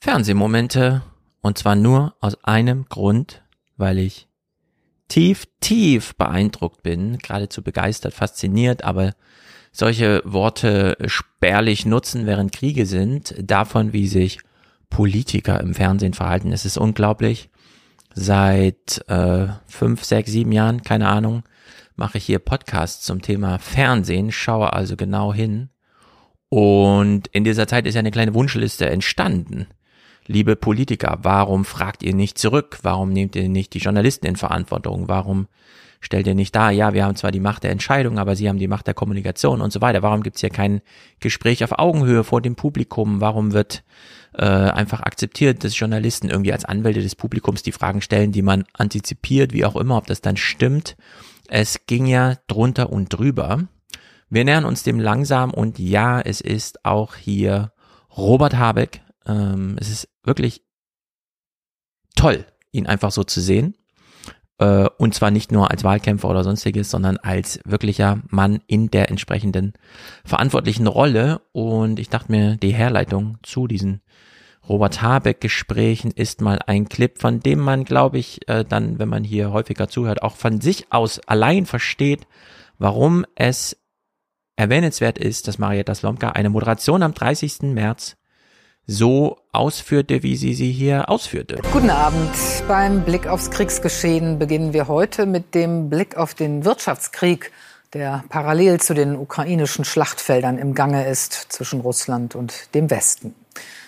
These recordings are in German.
Fernsehmomente und zwar nur aus einem Grund, weil ich tief, tief beeindruckt bin, geradezu begeistert, fasziniert, aber solche Worte spärlich nutzen, während Kriege sind, davon, wie sich Politiker im Fernsehen verhalten. Es ist unglaublich. Seit äh, fünf, sechs, sieben Jahren, keine Ahnung, mache ich hier Podcasts zum Thema Fernsehen, schaue also genau hin. Und in dieser Zeit ist ja eine kleine Wunschliste entstanden liebe Politiker, warum fragt ihr nicht zurück? Warum nehmt ihr nicht die Journalisten in Verantwortung? Warum stellt ihr nicht da, ja, wir haben zwar die Macht der Entscheidung, aber sie haben die Macht der Kommunikation und so weiter. Warum gibt's hier kein Gespräch auf Augenhöhe vor dem Publikum? Warum wird äh, einfach akzeptiert, dass Journalisten irgendwie als Anwälte des Publikums die Fragen stellen, die man antizipiert, wie auch immer, ob das dann stimmt? Es ging ja drunter und drüber. Wir nähern uns dem langsam und ja, es ist auch hier Robert Habeck. Ähm, es ist wirklich toll, ihn einfach so zu sehen. Äh, und zwar nicht nur als Wahlkämpfer oder sonstiges, sondern als wirklicher Mann in der entsprechenden verantwortlichen Rolle. Und ich dachte mir, die Herleitung zu diesen Robert Habeck Gesprächen ist mal ein Clip, von dem man, glaube ich, äh, dann, wenn man hier häufiger zuhört, auch von sich aus allein versteht, warum es erwähnenswert ist, dass Marietta Slomka eine Moderation am 30. März so ausführte, wie sie sie hier ausführte. Guten Abend. Beim Blick aufs Kriegsgeschehen beginnen wir heute mit dem Blick auf den Wirtschaftskrieg, der parallel zu den ukrainischen Schlachtfeldern im Gange ist zwischen Russland und dem Westen.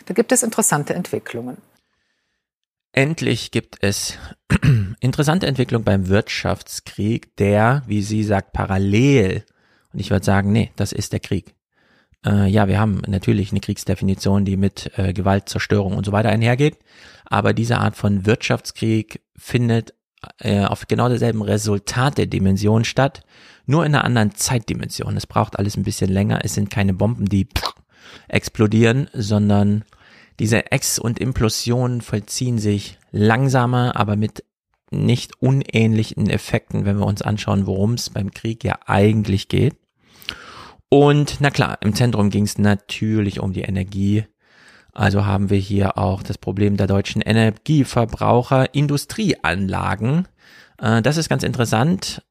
Da gibt es interessante Entwicklungen. Endlich gibt es interessante Entwicklungen beim Wirtschaftskrieg, der, wie sie sagt, parallel, und ich würde sagen, nee, das ist der Krieg, äh, ja, wir haben natürlich eine Kriegsdefinition, die mit äh, Gewalt, Zerstörung und so weiter einhergeht. Aber diese Art von Wirtschaftskrieg findet äh, auf genau derselben Resultate-Dimension statt, nur in einer anderen Zeitdimension. Es braucht alles ein bisschen länger. Es sind keine Bomben, die explodieren, sondern diese Ex- und Implosionen vollziehen sich langsamer, aber mit nicht unähnlichen Effekten, wenn wir uns anschauen, worum es beim Krieg ja eigentlich geht. Und na klar, im Zentrum ging es natürlich um die Energie. Also haben wir hier auch das Problem der deutschen Energieverbraucher, Industrieanlagen. Äh, das ist ganz interessant.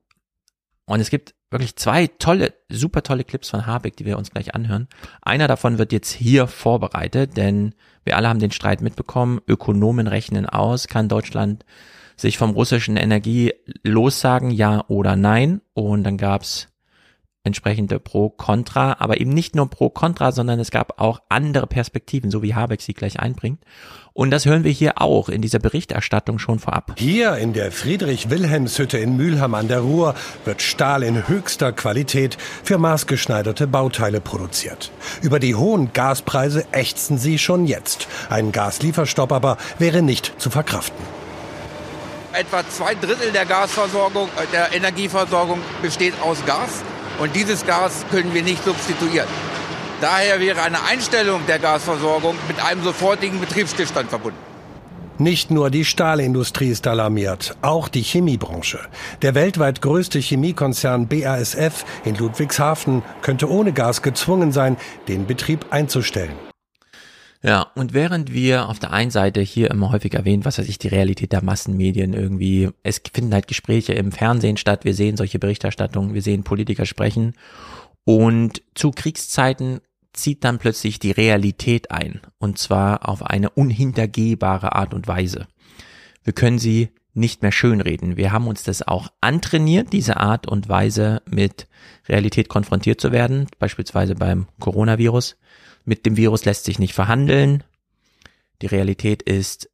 Und es gibt wirklich zwei tolle, super tolle Clips von Habeck, die wir uns gleich anhören. Einer davon wird jetzt hier vorbereitet, denn wir alle haben den Streit mitbekommen. Ökonomen rechnen aus, kann Deutschland sich vom russischen Energie lossagen, ja oder nein? Und dann gab's entsprechende Pro-Contra, aber eben nicht nur Pro-Contra, sondern es gab auch andere Perspektiven, so wie Habeck sie gleich einbringt. Und das hören wir hier auch in dieser Berichterstattung schon vorab. Hier in der Friedrich-Wilhelms-Hütte in Mülheim an der Ruhr wird Stahl in höchster Qualität für maßgeschneiderte Bauteile produziert. Über die hohen Gaspreise ächzen sie schon jetzt. Ein Gaslieferstopp aber wäre nicht zu verkraften. Etwa zwei Drittel der Gasversorgung, äh, der Energieversorgung besteht aus Gas. Und dieses Gas können wir nicht substituieren. Daher wäre eine Einstellung der Gasversorgung mit einem sofortigen Betriebsstillstand verbunden. Nicht nur die Stahlindustrie ist alarmiert, auch die Chemiebranche. Der weltweit größte Chemiekonzern BASF in Ludwigshafen könnte ohne Gas gezwungen sein, den Betrieb einzustellen. Ja, und während wir auf der einen Seite hier immer häufig erwähnen, was weiß ich, die Realität der Massenmedien irgendwie, es finden halt Gespräche im Fernsehen statt, wir sehen solche Berichterstattungen, wir sehen Politiker sprechen und zu Kriegszeiten zieht dann plötzlich die Realität ein und zwar auf eine unhintergehbare Art und Weise. Wir können sie nicht mehr schönreden. Wir haben uns das auch antrainiert, diese Art und Weise mit Realität konfrontiert zu werden, beispielsweise beim Coronavirus. Mit dem Virus lässt sich nicht verhandeln. Die Realität ist,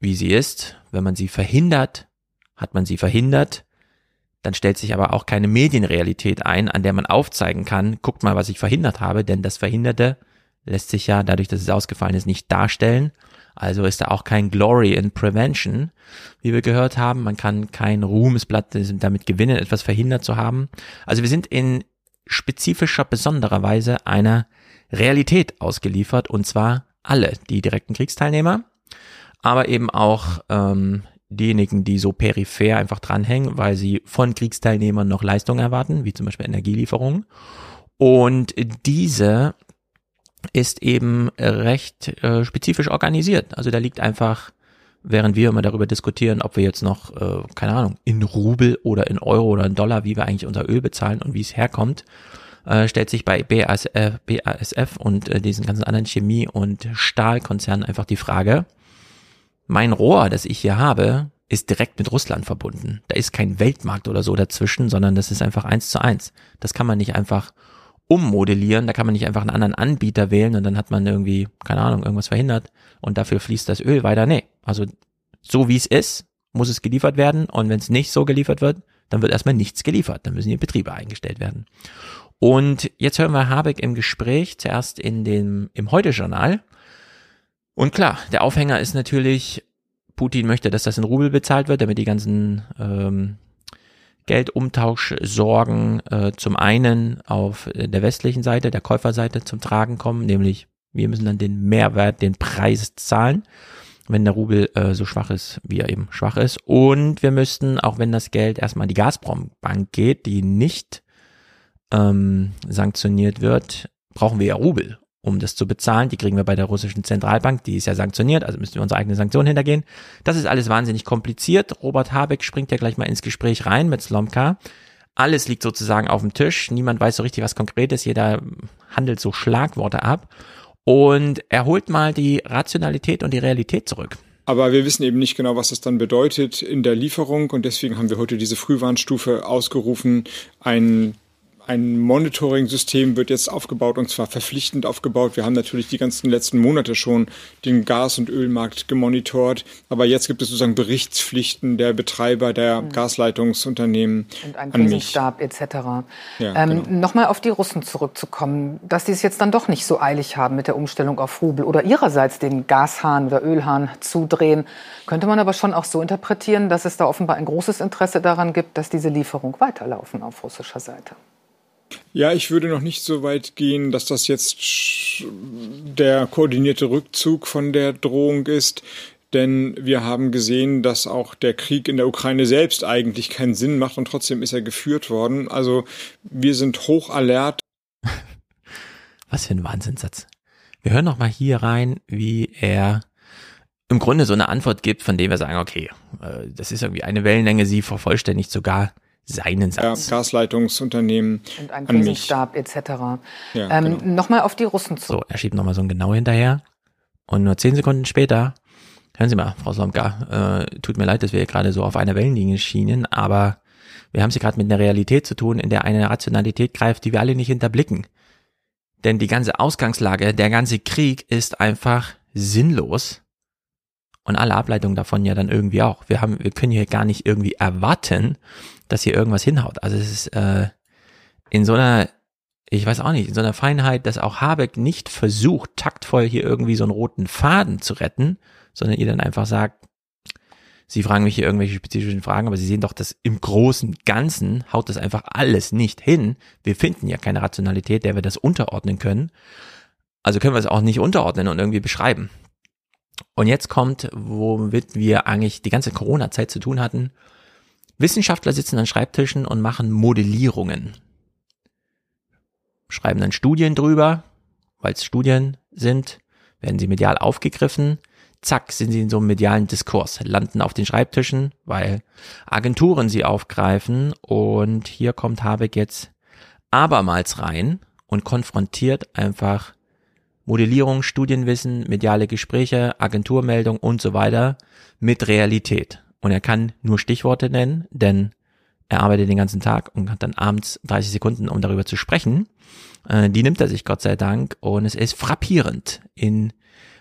wie sie ist. Wenn man sie verhindert, hat man sie verhindert. Dann stellt sich aber auch keine Medienrealität ein, an der man aufzeigen kann, guckt mal, was ich verhindert habe, denn das Verhinderte lässt sich ja dadurch, dass es ausgefallen ist, nicht darstellen. Also ist da auch kein Glory in Prevention, wie wir gehört haben. Man kann kein Ruhmesblatt damit gewinnen, etwas verhindert zu haben. Also wir sind in spezifischer, besonderer Weise einer Realität ausgeliefert und zwar alle, die direkten Kriegsteilnehmer, aber eben auch ähm, diejenigen, die so peripher einfach dranhängen, weil sie von Kriegsteilnehmern noch Leistungen erwarten, wie zum Beispiel Energielieferungen. Und diese ist eben recht äh, spezifisch organisiert. Also da liegt einfach, während wir immer darüber diskutieren, ob wir jetzt noch, äh, keine Ahnung, in Rubel oder in Euro oder in Dollar, wie wir eigentlich unser Öl bezahlen und wie es herkommt, äh, stellt sich bei BASF, BASF und äh, diesen ganzen anderen Chemie- und Stahlkonzernen einfach die Frage, mein Rohr, das ich hier habe, ist direkt mit Russland verbunden. Da ist kein Weltmarkt oder so dazwischen, sondern das ist einfach eins zu eins. Das kann man nicht einfach ummodellieren, da kann man nicht einfach einen anderen Anbieter wählen und dann hat man irgendwie, keine Ahnung, irgendwas verhindert und dafür fließt das Öl weiter. Nee, also so wie es ist, muss es geliefert werden und wenn es nicht so geliefert wird, dann wird erstmal nichts geliefert, dann müssen die Betriebe eingestellt werden. Und jetzt hören wir Habeck im Gespräch, zuerst in dem, im Heute-Journal. Und klar, der Aufhänger ist natürlich, Putin möchte, dass das in Rubel bezahlt wird, damit die ganzen ähm, Geldumtauschsorgen äh, zum einen auf der westlichen Seite, der Käuferseite zum Tragen kommen, nämlich wir müssen dann den Mehrwert, den Preis zahlen, wenn der Rubel äh, so schwach ist, wie er eben schwach ist. Und wir müssten, auch wenn das Geld erstmal an die Gazprom-Bank geht, die nicht ähm, sanktioniert wird, brauchen wir ja Rubel, um das zu bezahlen. Die kriegen wir bei der russischen Zentralbank, die ist ja sanktioniert, also müssen wir unsere eigene Sanktion hintergehen. Das ist alles wahnsinnig kompliziert. Robert Habeck springt ja gleich mal ins Gespräch rein mit Slomka. Alles liegt sozusagen auf dem Tisch. Niemand weiß so richtig, was konkret ist. Jeder handelt so Schlagworte ab. Und er holt mal die Rationalität und die Realität zurück. Aber wir wissen eben nicht genau, was das dann bedeutet in der Lieferung. Und deswegen haben wir heute diese Frühwarnstufe ausgerufen. Ein ein Monitoring-System wird jetzt aufgebaut und zwar verpflichtend aufgebaut. Wir haben natürlich die ganzen letzten Monate schon den Gas- und Ölmarkt gemonitort, aber jetzt gibt es sozusagen Berichtspflichten der Betreiber der mhm. Gasleitungsunternehmen und einen Krisenstab etc. Ja, ähm, genau. Nochmal auf die Russen zurückzukommen, dass die es jetzt dann doch nicht so eilig haben mit der Umstellung auf Rubel oder ihrerseits den Gashahn oder Ölhahn zudrehen, könnte man aber schon auch so interpretieren, dass es da offenbar ein großes Interesse daran gibt, dass diese Lieferung weiterlaufen auf russischer Seite. Ja, ich würde noch nicht so weit gehen, dass das jetzt der koordinierte Rückzug von der Drohung ist. Denn wir haben gesehen, dass auch der Krieg in der Ukraine selbst eigentlich keinen Sinn macht und trotzdem ist er geführt worden. Also wir sind hoch alert. Was für ein Wahnsinnssatz. Wir hören noch mal hier rein, wie er im Grunde so eine Antwort gibt, von dem wir sagen, okay, äh, das ist irgendwie eine Wellenlänge, sie vervollständigt sogar seinen Satz. Ja, Gasleitungsunternehmen. Und ein Krisenstab etc. Ja, ähm, genau. Nochmal auf die Russen zu. So, er schiebt nochmal so ein Genau hinterher. Und nur zehn Sekunden später, hören Sie mal, Frau Slomka, äh, tut mir leid, dass wir hier gerade so auf einer Wellenlinie schienen, aber wir haben sie gerade mit einer Realität zu tun, in der eine Rationalität greift, die wir alle nicht hinterblicken. Denn die ganze Ausgangslage, der ganze Krieg ist einfach sinnlos. Und alle Ableitungen davon ja dann irgendwie auch. Wir haben, wir können hier gar nicht irgendwie erwarten, dass hier irgendwas hinhaut. Also es ist äh, in so einer, ich weiß auch nicht, in so einer Feinheit, dass auch Habeck nicht versucht, taktvoll hier irgendwie so einen roten Faden zu retten, sondern ihr dann einfach sagt, Sie fragen mich hier irgendwelche spezifischen Fragen, aber Sie sehen doch, dass im großen Ganzen haut das einfach alles nicht hin. Wir finden ja keine Rationalität, der wir das unterordnen können. Also können wir es auch nicht unterordnen und irgendwie beschreiben. Und jetzt kommt, womit wir eigentlich die ganze Corona-Zeit zu tun hatten, Wissenschaftler sitzen an Schreibtischen und machen Modellierungen. Schreiben dann Studien drüber, weil es Studien sind, werden sie medial aufgegriffen. Zack, sind sie in so einem medialen Diskurs, landen auf den Schreibtischen, weil Agenturen sie aufgreifen. Und hier kommt Habeck jetzt abermals rein und konfrontiert einfach Modellierung, Studienwissen, mediale Gespräche, Agenturmeldung und so weiter mit Realität und er kann nur Stichworte nennen, denn er arbeitet den ganzen Tag und hat dann abends 30 Sekunden, um darüber zu sprechen. Äh, die nimmt er sich Gott sei Dank und es ist frappierend, in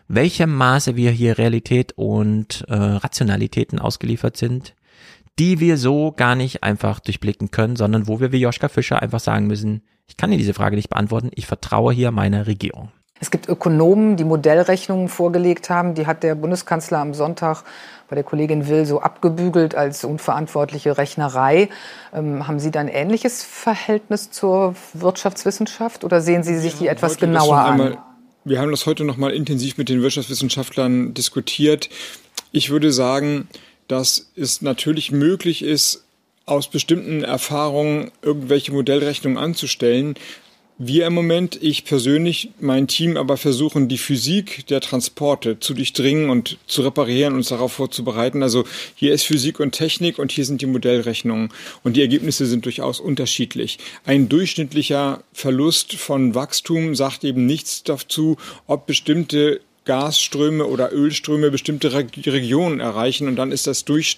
welchem Maße wir hier Realität und äh, Rationalitäten ausgeliefert sind, die wir so gar nicht einfach durchblicken können, sondern wo wir wie Joschka Fischer einfach sagen müssen, ich kann dir diese Frage nicht beantworten, ich vertraue hier meiner Regierung. Es gibt Ökonomen, die Modellrechnungen vorgelegt haben. Die hat der Bundeskanzler am Sonntag bei der Kollegin Will so abgebügelt als unverantwortliche Rechnerei. Ähm, haben Sie da ein ähnliches Verhältnis zur Wirtschaftswissenschaft oder sehen Sie sich die etwas genauer an? wir haben das heute noch mal intensiv mit den Wirtschaftswissenschaftlern diskutiert. Ich würde sagen, dass es natürlich möglich ist, aus bestimmten Erfahrungen irgendwelche Modellrechnungen anzustellen. Wir im Moment, ich persönlich, mein Team aber versuchen, die Physik der Transporte zu durchdringen und zu reparieren und uns darauf vorzubereiten. Also hier ist Physik und Technik und hier sind die Modellrechnungen. Und die Ergebnisse sind durchaus unterschiedlich. Ein durchschnittlicher Verlust von Wachstum sagt eben nichts dazu, ob bestimmte Gasströme oder Ölströme bestimmte Regionen erreichen und dann ist das durch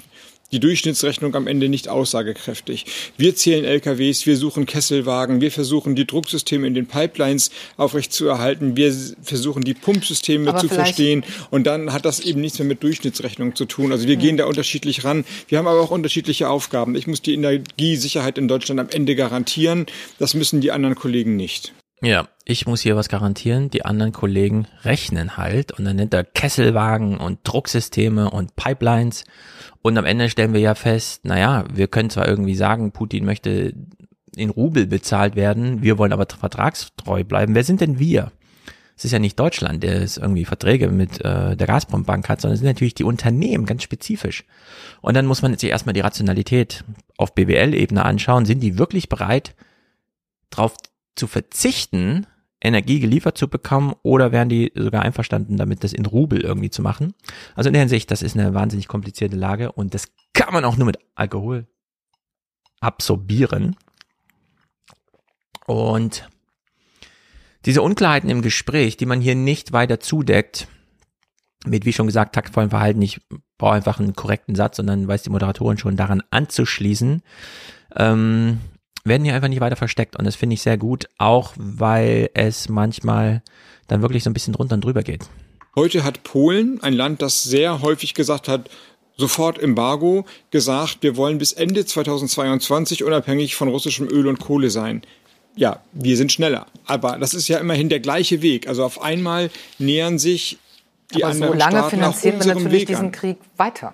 die Durchschnittsrechnung am Ende nicht aussagekräftig. Wir zählen LKWs, wir suchen Kesselwagen, wir versuchen die Drucksysteme in den Pipelines aufrechtzuerhalten, wir versuchen die Pumpsysteme Aber zu verstehen und dann hat das eben nichts mehr mit Durchschnittsrechnung zu tun. Also wir mhm. gehen da unterschiedlich ran. Wir haben aber auch unterschiedliche Aufgaben. Ich muss die Energiesicherheit in Deutschland am Ende garantieren. Das müssen die anderen Kollegen nicht. Ja, ich muss hier was garantieren. Die anderen Kollegen rechnen halt und dann nennt er Kesselwagen und Drucksysteme und Pipelines und am Ende stellen wir ja fest, naja, wir können zwar irgendwie sagen, Putin möchte in Rubel bezahlt werden, wir wollen aber vertragstreu bleiben. Wer sind denn wir? Es ist ja nicht Deutschland, der es irgendwie Verträge mit äh, der Gazprom-Bank hat, sondern es sind natürlich die Unternehmen ganz spezifisch. Und dann muss man sich erstmal die Rationalität auf BWL-Ebene anschauen. Sind die wirklich bereit, darauf zu verzichten, Energie geliefert zu bekommen oder wären die sogar einverstanden damit, das in Rubel irgendwie zu machen. Also in der Hinsicht, das ist eine wahnsinnig komplizierte Lage und das kann man auch nur mit Alkohol absorbieren. Und diese Unklarheiten im Gespräch, die man hier nicht weiter zudeckt, mit, wie schon gesagt, taktvollem Verhalten, ich brauche einfach einen korrekten Satz, sondern weiß die Moderatorin schon daran anzuschließen, ähm, werden hier einfach nicht weiter versteckt und das finde ich sehr gut, auch weil es manchmal dann wirklich so ein bisschen drunter und drüber geht. Heute hat Polen, ein Land, das sehr häufig gesagt hat, sofort Embargo, gesagt, wir wollen bis Ende 2022 unabhängig von russischem Öl und Kohle sein. Ja, wir sind schneller. Aber das ist ja immerhin der gleiche Weg. Also auf einmal nähern sich die Aber anderen so lange Staaten finanzieren wir natürlich Weg diesen Krieg weiter.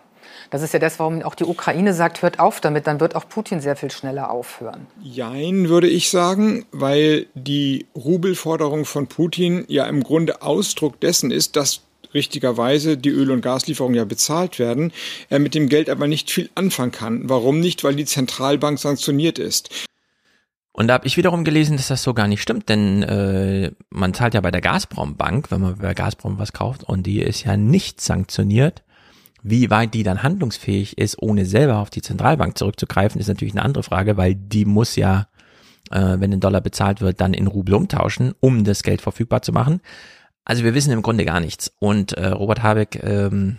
Das ist ja das, warum auch die Ukraine sagt, hört auf damit, dann wird auch Putin sehr viel schneller aufhören. Jein, würde ich sagen, weil die Rubelforderung von Putin ja im Grunde Ausdruck dessen ist, dass richtigerweise die Öl- und Gaslieferungen ja bezahlt werden, er mit dem Geld aber nicht viel anfangen kann. Warum nicht? Weil die Zentralbank sanktioniert ist. Und da habe ich wiederum gelesen, dass das so gar nicht stimmt, denn äh, man zahlt ja bei der Gazprom Bank, wenn man bei Gazprom was kauft, und die ist ja nicht sanktioniert. Wie weit die dann handlungsfähig ist, ohne selber auf die Zentralbank zurückzugreifen, ist natürlich eine andere Frage, weil die muss ja, äh, wenn ein Dollar bezahlt wird, dann in Rubel umtauschen, um das Geld verfügbar zu machen. Also wir wissen im Grunde gar nichts. Und äh, Robert Habeck, ähm,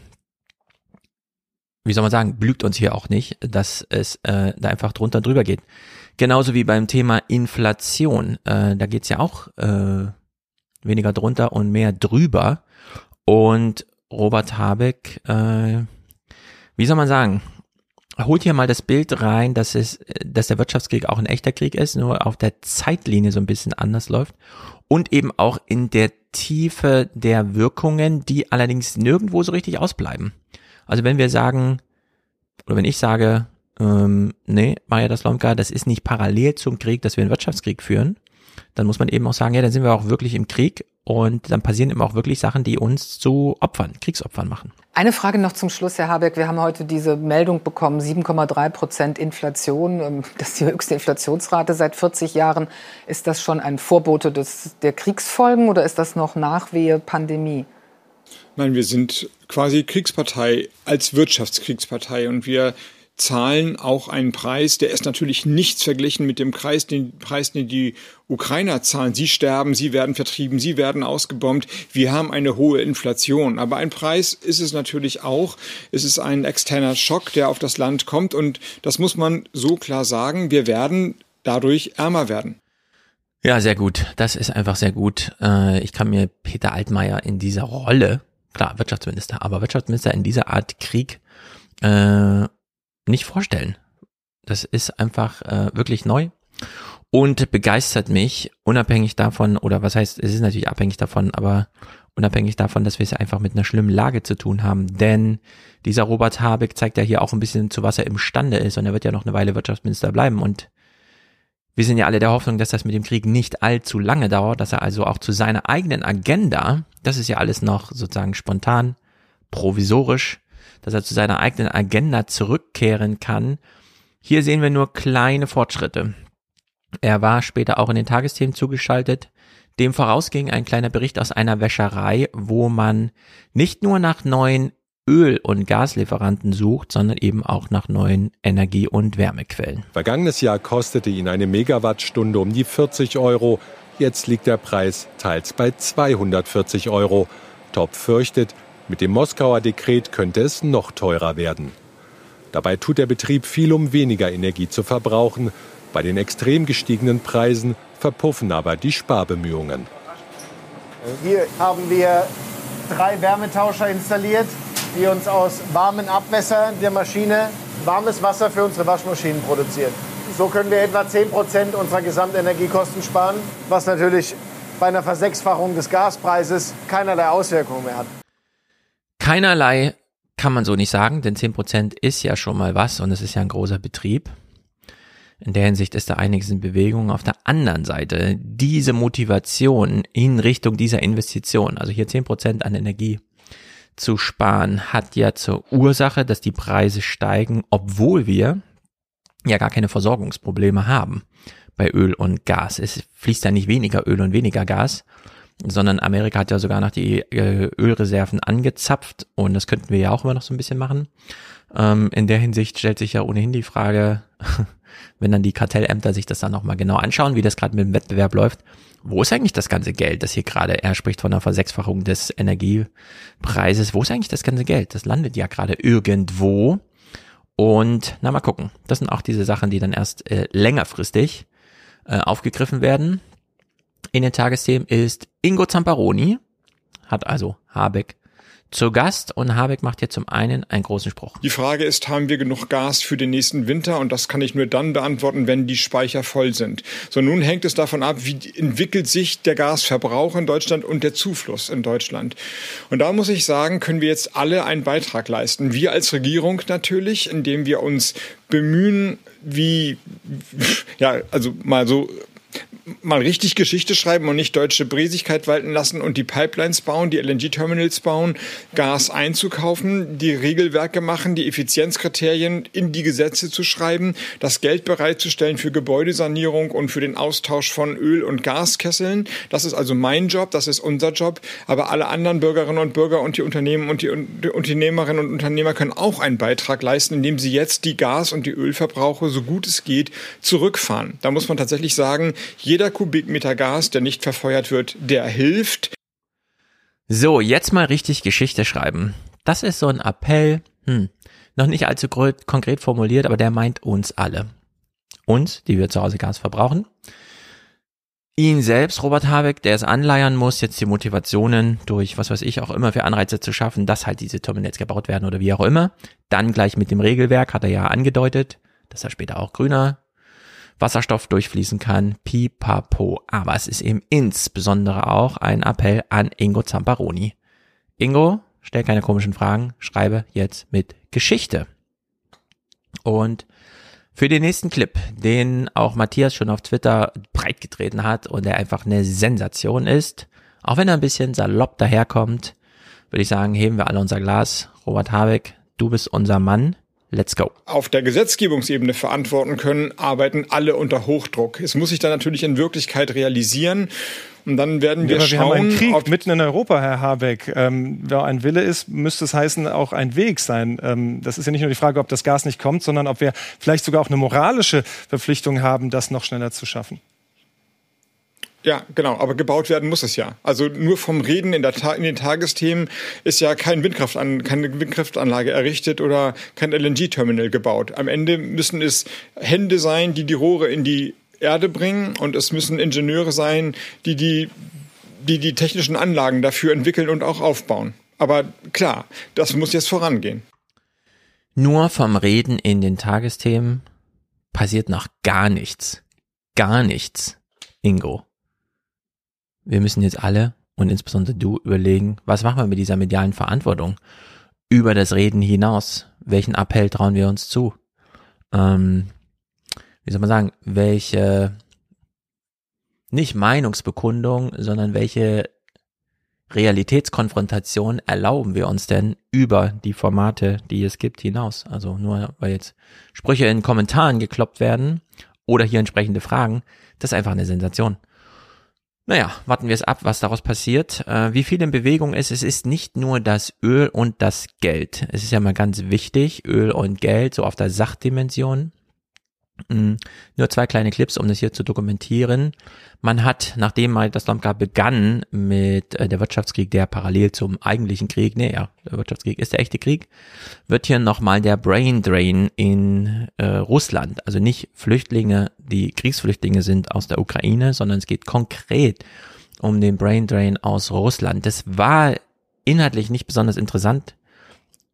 wie soll man sagen, blügt uns hier auch nicht, dass es äh, da einfach drunter drüber geht. Genauso wie beim Thema Inflation. Äh, da geht's ja auch äh, weniger drunter und mehr drüber. Und Robert Habeck, äh, wie soll man sagen, holt hier mal das Bild rein, dass es, dass der Wirtschaftskrieg auch ein echter Krieg ist, nur auf der Zeitlinie so ein bisschen anders läuft und eben auch in der Tiefe der Wirkungen, die allerdings nirgendwo so richtig ausbleiben. Also wenn wir sagen, oder wenn ich sage, ähm, nee, Maja das Lomka, das ist nicht parallel zum Krieg, dass wir einen Wirtschaftskrieg führen, dann muss man eben auch sagen, ja, dann sind wir auch wirklich im Krieg und dann passieren eben auch wirklich Sachen, die uns zu Opfern, Kriegsopfern machen. Eine Frage noch zum Schluss, Herr Habeck. Wir haben heute diese Meldung bekommen, 7,3 Prozent Inflation. Ähm, das ist die höchste Inflationsrate seit 40 Jahren. Ist das schon ein Vorbote des, der Kriegsfolgen oder ist das noch Nachwehe Pandemie? Nein, wir sind quasi Kriegspartei als Wirtschaftskriegspartei und wir zahlen auch einen Preis, der ist natürlich nichts verglichen mit dem Preis, den Preis, den die Ukrainer zahlen. Sie sterben, sie werden vertrieben, sie werden ausgebombt. Wir haben eine hohe Inflation. Aber ein Preis ist es natürlich auch. Es ist ein externer Schock, der auf das Land kommt. Und das muss man so klar sagen. Wir werden dadurch ärmer werden. Ja, sehr gut. Das ist einfach sehr gut. Äh, ich kann mir Peter Altmaier in dieser Rolle, klar, Wirtschaftsminister, aber Wirtschaftsminister in dieser Art Krieg äh, nicht vorstellen. Das ist einfach äh, wirklich neu und begeistert mich, unabhängig davon, oder was heißt, es ist natürlich abhängig davon, aber unabhängig davon, dass wir es einfach mit einer schlimmen Lage zu tun haben. Denn dieser Robert Habeck zeigt ja hier auch ein bisschen, zu was er imstande ist und er wird ja noch eine Weile Wirtschaftsminister bleiben und wir sind ja alle der Hoffnung, dass das mit dem Krieg nicht allzu lange dauert, dass er also auch zu seiner eigenen Agenda, das ist ja alles noch sozusagen spontan, provisorisch, dass er zu seiner eigenen Agenda zurückkehren kann. Hier sehen wir nur kleine Fortschritte. Er war später auch in den Tagesthemen zugeschaltet. Dem vorausging ein kleiner Bericht aus einer Wäscherei, wo man nicht nur nach neuen Öl- und Gaslieferanten sucht, sondern eben auch nach neuen Energie- und Wärmequellen. Vergangenes Jahr kostete ihn eine Megawattstunde um die 40 Euro. Jetzt liegt der Preis teils bei 240 Euro. Top fürchtet, mit dem Moskauer Dekret könnte es noch teurer werden. Dabei tut der Betrieb viel, um weniger Energie zu verbrauchen. Bei den extrem gestiegenen Preisen verpuffen aber die Sparbemühungen. Hier haben wir drei Wärmetauscher installiert, die uns aus warmen Abwässern der Maschine warmes Wasser für unsere Waschmaschinen produzieren. So können wir etwa 10 Prozent unserer Gesamtenergiekosten sparen, was natürlich bei einer Versechsfachung des Gaspreises keinerlei Auswirkungen mehr hat. Keinerlei kann man so nicht sagen, denn 10 Prozent ist ja schon mal was und es ist ja ein großer Betrieb. In der Hinsicht ist da einiges in Bewegung. Auf der anderen Seite, diese Motivation in Richtung dieser Investition, also hier 10 Prozent an Energie zu sparen, hat ja zur Ursache, dass die Preise steigen, obwohl wir ja gar keine Versorgungsprobleme haben bei Öl und Gas. Es fließt ja nicht weniger Öl und weniger Gas, sondern Amerika hat ja sogar noch die äh, Ölreserven angezapft und das könnten wir ja auch immer noch so ein bisschen machen. Ähm, in der Hinsicht stellt sich ja ohnehin die Frage, wenn dann die Kartellämter sich das dann nochmal genau anschauen, wie das gerade mit dem Wettbewerb läuft, wo ist eigentlich das ganze Geld, das hier gerade, er spricht von einer Versechsfachung des Energiepreises, wo ist eigentlich das ganze Geld? Das landet ja gerade irgendwo. Und na mal gucken, das sind auch diese Sachen, die dann erst äh, längerfristig äh, aufgegriffen werden. In den Tagesthemen ist Ingo Zamparoni, hat also Habeck zu Gast und Habeck macht hier zum einen einen großen Spruch. Die Frage ist, haben wir genug Gas für den nächsten Winter? Und das kann ich nur dann beantworten, wenn die Speicher voll sind. So, nun hängt es davon ab, wie entwickelt sich der Gasverbrauch in Deutschland und der Zufluss in Deutschland. Und da muss ich sagen, können wir jetzt alle einen Beitrag leisten. Wir als Regierung natürlich, indem wir uns bemühen, wie, ja, also mal so mal richtig Geschichte schreiben und nicht deutsche Bräsigkeit walten lassen und die Pipelines bauen, die LNG-Terminals bauen, Gas einzukaufen, die Regelwerke machen, die Effizienzkriterien in die Gesetze zu schreiben, das Geld bereitzustellen für Gebäudesanierung und für den Austausch von Öl- und Gaskesseln. Das ist also mein Job, das ist unser Job. Aber alle anderen Bürgerinnen und Bürger und die Unternehmen und die Unternehmerinnen und Unternehmer können auch einen Beitrag leisten, indem sie jetzt die Gas- und die Ölverbrauche so gut es geht zurückfahren. Da muss man tatsächlich sagen, jeder Kubikmeter Gas, der nicht verfeuert wird, der hilft. So, jetzt mal richtig Geschichte schreiben. Das ist so ein Appell, hm, noch nicht allzu konkret formuliert, aber der meint uns alle. Uns, die wir zu Hause Gas verbrauchen. Ihn selbst, Robert Habeck, der es anleiern muss, jetzt die Motivationen durch, was weiß ich, auch immer für Anreize zu schaffen, dass halt diese Terminals gebaut werden oder wie auch immer. Dann gleich mit dem Regelwerk, hat er ja angedeutet, dass er später auch grüner Wasserstoff durchfließen kann, pipapo. Aber es ist eben insbesondere auch ein Appell an Ingo Zamparoni. Ingo, stell keine komischen Fragen, schreibe jetzt mit Geschichte. Und für den nächsten Clip, den auch Matthias schon auf Twitter breitgetreten hat und der einfach eine Sensation ist, auch wenn er ein bisschen salopp daherkommt, würde ich sagen, heben wir alle unser Glas. Robert Habeck, du bist unser Mann. Let's go. Auf der Gesetzgebungsebene verantworten können, arbeiten alle unter Hochdruck. Es muss sich dann natürlich in Wirklichkeit realisieren. Und dann werden wir ja, schauen. Wir haben einen Krieg mitten in Europa, Herr Habeck. Ähm, wer ein Wille ist, müsste es heißen, auch ein Weg sein. Ähm, das ist ja nicht nur die Frage, ob das Gas nicht kommt, sondern ob wir vielleicht sogar auch eine moralische Verpflichtung haben, das noch schneller zu schaffen. Ja, genau, aber gebaut werden muss es ja. Also nur vom Reden in, in den Tagesthemen ist ja kein Windkraftan keine Windkraftanlage errichtet oder kein LNG-Terminal gebaut. Am Ende müssen es Hände sein, die die Rohre in die Erde bringen und es müssen Ingenieure sein, die die, die, die technischen Anlagen dafür entwickeln und auch aufbauen. Aber klar, das muss jetzt vorangehen. Nur vom Reden in den Tagesthemen passiert noch gar nichts. Gar nichts, Ingo wir müssen jetzt alle und insbesondere du überlegen, was machen wir mit dieser medialen Verantwortung über das Reden hinaus? Welchen Appell trauen wir uns zu? Ähm, wie soll man sagen, welche nicht Meinungsbekundung, sondern welche Realitätskonfrontation erlauben wir uns denn über die Formate, die es gibt, hinaus? Also nur weil jetzt Sprüche in Kommentaren gekloppt werden oder hier entsprechende Fragen. Das ist einfach eine Sensation. Naja, warten wir es ab, was daraus passiert. Äh, wie viel in Bewegung ist, es ist nicht nur das Öl und das Geld. Es ist ja mal ganz wichtig, Öl und Geld, so auf der Sachdimension. Mm, nur zwei kleine Clips, um das hier zu dokumentieren. Man hat, nachdem mal das Lomka begann mit äh, der Wirtschaftskrieg, der parallel zum eigentlichen Krieg, nee, ja, der Wirtschaftskrieg ist der echte Krieg, wird hier nochmal der Brain Drain in äh, Russland, also nicht Flüchtlinge, die Kriegsflüchtlinge sind aus der Ukraine, sondern es geht konkret um den Brain Drain aus Russland. Das war inhaltlich nicht besonders interessant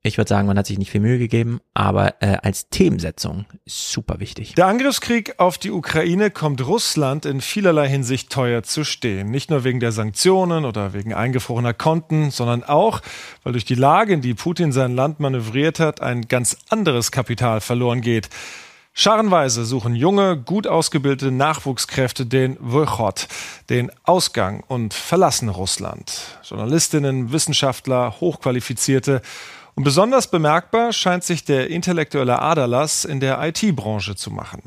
ich würde sagen, man hat sich nicht viel Mühe gegeben, aber äh, als Themensetzung super wichtig. Der Angriffskrieg auf die Ukraine kommt Russland in vielerlei Hinsicht teuer zu stehen. Nicht nur wegen der Sanktionen oder wegen eingefrorener Konten, sondern auch, weil durch die Lage, in die Putin sein Land manövriert hat, ein ganz anderes Kapital verloren geht. Scharenweise suchen junge, gut ausgebildete Nachwuchskräfte den Wychot, den Ausgang und verlassen Russland. Journalistinnen, Wissenschaftler, Hochqualifizierte und besonders bemerkbar scheint sich der intellektuelle Aderlass in der IT-Branche zu machen.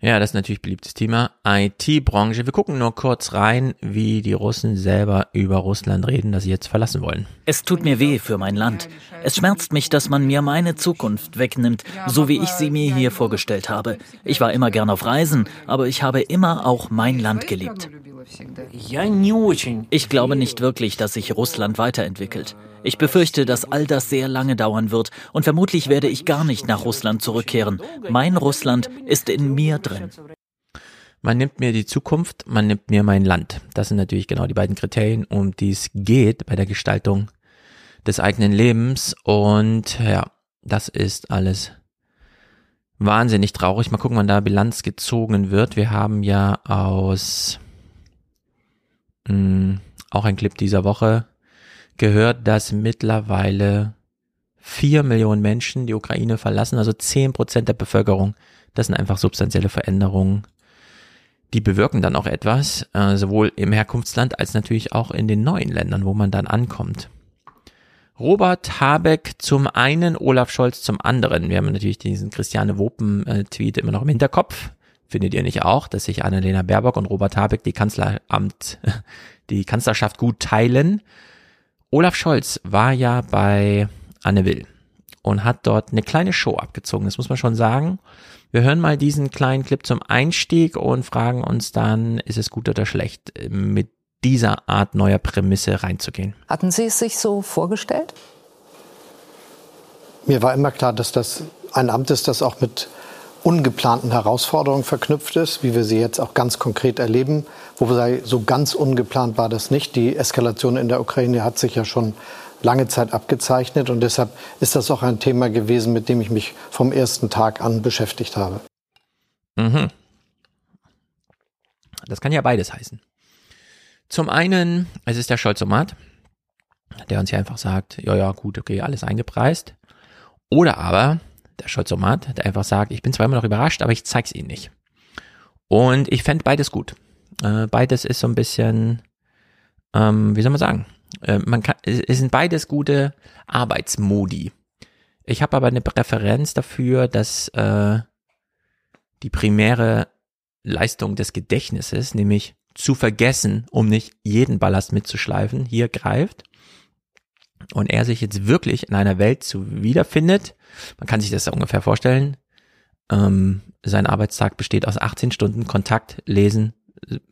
Ja, das ist natürlich beliebtes Thema. IT-Branche. Wir gucken nur kurz rein, wie die Russen selber über Russland reden, das sie jetzt verlassen wollen. Es tut mir weh für mein Land. Es schmerzt mich, dass man mir meine Zukunft wegnimmt, so wie ich sie mir hier vorgestellt habe. Ich war immer gern auf Reisen, aber ich habe immer auch mein Land geliebt. Ich glaube nicht wirklich, dass sich Russland weiterentwickelt. Ich befürchte, dass all das sehr lange dauern wird und vermutlich werde ich gar nicht nach Russland zurückkehren. Mein Russland ist in mir drin. Man nimmt mir die Zukunft, man nimmt mir mein Land. Das sind natürlich genau die beiden Kriterien, um die es geht bei der Gestaltung des eigenen Lebens. Und ja, das ist alles wahnsinnig traurig. Mal gucken, wann da Bilanz gezogen wird. Wir haben ja aus mh, hm, auch ein Clip dieser Woche gehört, dass mittlerweile vier Millionen Menschen die Ukraine verlassen, also zehn Prozent der Bevölkerung. Das sind einfach substanzielle Veränderungen. Die bewirken dann auch etwas, äh, sowohl im Herkunftsland als natürlich auch in den neuen Ländern, wo man dann ankommt. Robert Habeck zum einen, Olaf Scholz zum anderen. Wir haben natürlich diesen Christiane Wopen-Tweet immer noch im Hinterkopf. Findet ihr nicht auch, dass sich Annalena Baerbock und Robert Habeck die Kanzleramt, die Kanzlerschaft gut teilen? Olaf Scholz war ja bei Anne Will und hat dort eine kleine Show abgezogen, das muss man schon sagen. Wir hören mal diesen kleinen Clip zum Einstieg und fragen uns dann, ist es gut oder schlecht, mit dieser Art neuer Prämisse reinzugehen. Hatten Sie es sich so vorgestellt? Mir war immer klar, dass das ein Amt ist, das auch mit ungeplanten Herausforderungen verknüpft ist, wie wir sie jetzt auch ganz konkret erleben. Wobei so ganz ungeplant war das nicht. Die Eskalation in der Ukraine hat sich ja schon lange Zeit abgezeichnet und deshalb ist das auch ein Thema gewesen, mit dem ich mich vom ersten Tag an beschäftigt habe. Mhm. Das kann ja beides heißen. Zum einen, es ist der Scholzomat, der uns ja einfach sagt, ja, ja, gut, okay, alles eingepreist. Oder aber der Scholzomat, der einfach sagt, ich bin zwar immer noch überrascht, aber ich zeig's Ihnen nicht. Und ich fände beides gut. Äh, beides ist so ein bisschen, ähm, wie soll man sagen, äh, man kann, es sind beides gute Arbeitsmodi. Ich habe aber eine Präferenz dafür, dass äh, die primäre Leistung des Gedächtnisses, nämlich zu vergessen, um nicht jeden Ballast mitzuschleifen, hier greift und er sich jetzt wirklich in einer Welt zu wiederfindet, man kann sich das ungefähr vorstellen, ähm, sein Arbeitstag besteht aus 18 Stunden Kontakt, Lesen,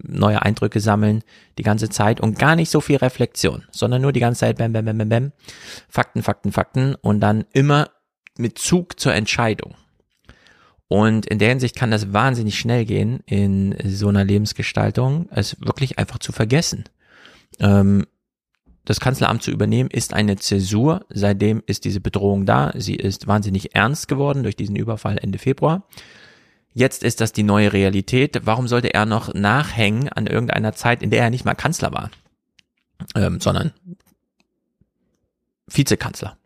neue Eindrücke sammeln, die ganze Zeit und gar nicht so viel Reflexion, sondern nur die ganze Zeit bam, bam, bam, bam, bam, Fakten, Fakten, Fakten und dann immer mit Zug zur Entscheidung. Und in der Hinsicht kann das wahnsinnig schnell gehen in so einer Lebensgestaltung, es wirklich einfach zu vergessen. Ähm, das Kanzleramt zu übernehmen, ist eine Zäsur. Seitdem ist diese Bedrohung da. Sie ist wahnsinnig ernst geworden durch diesen Überfall Ende Februar. Jetzt ist das die neue Realität. Warum sollte er noch nachhängen an irgendeiner Zeit, in der er nicht mal Kanzler war, ähm, sondern Vizekanzler,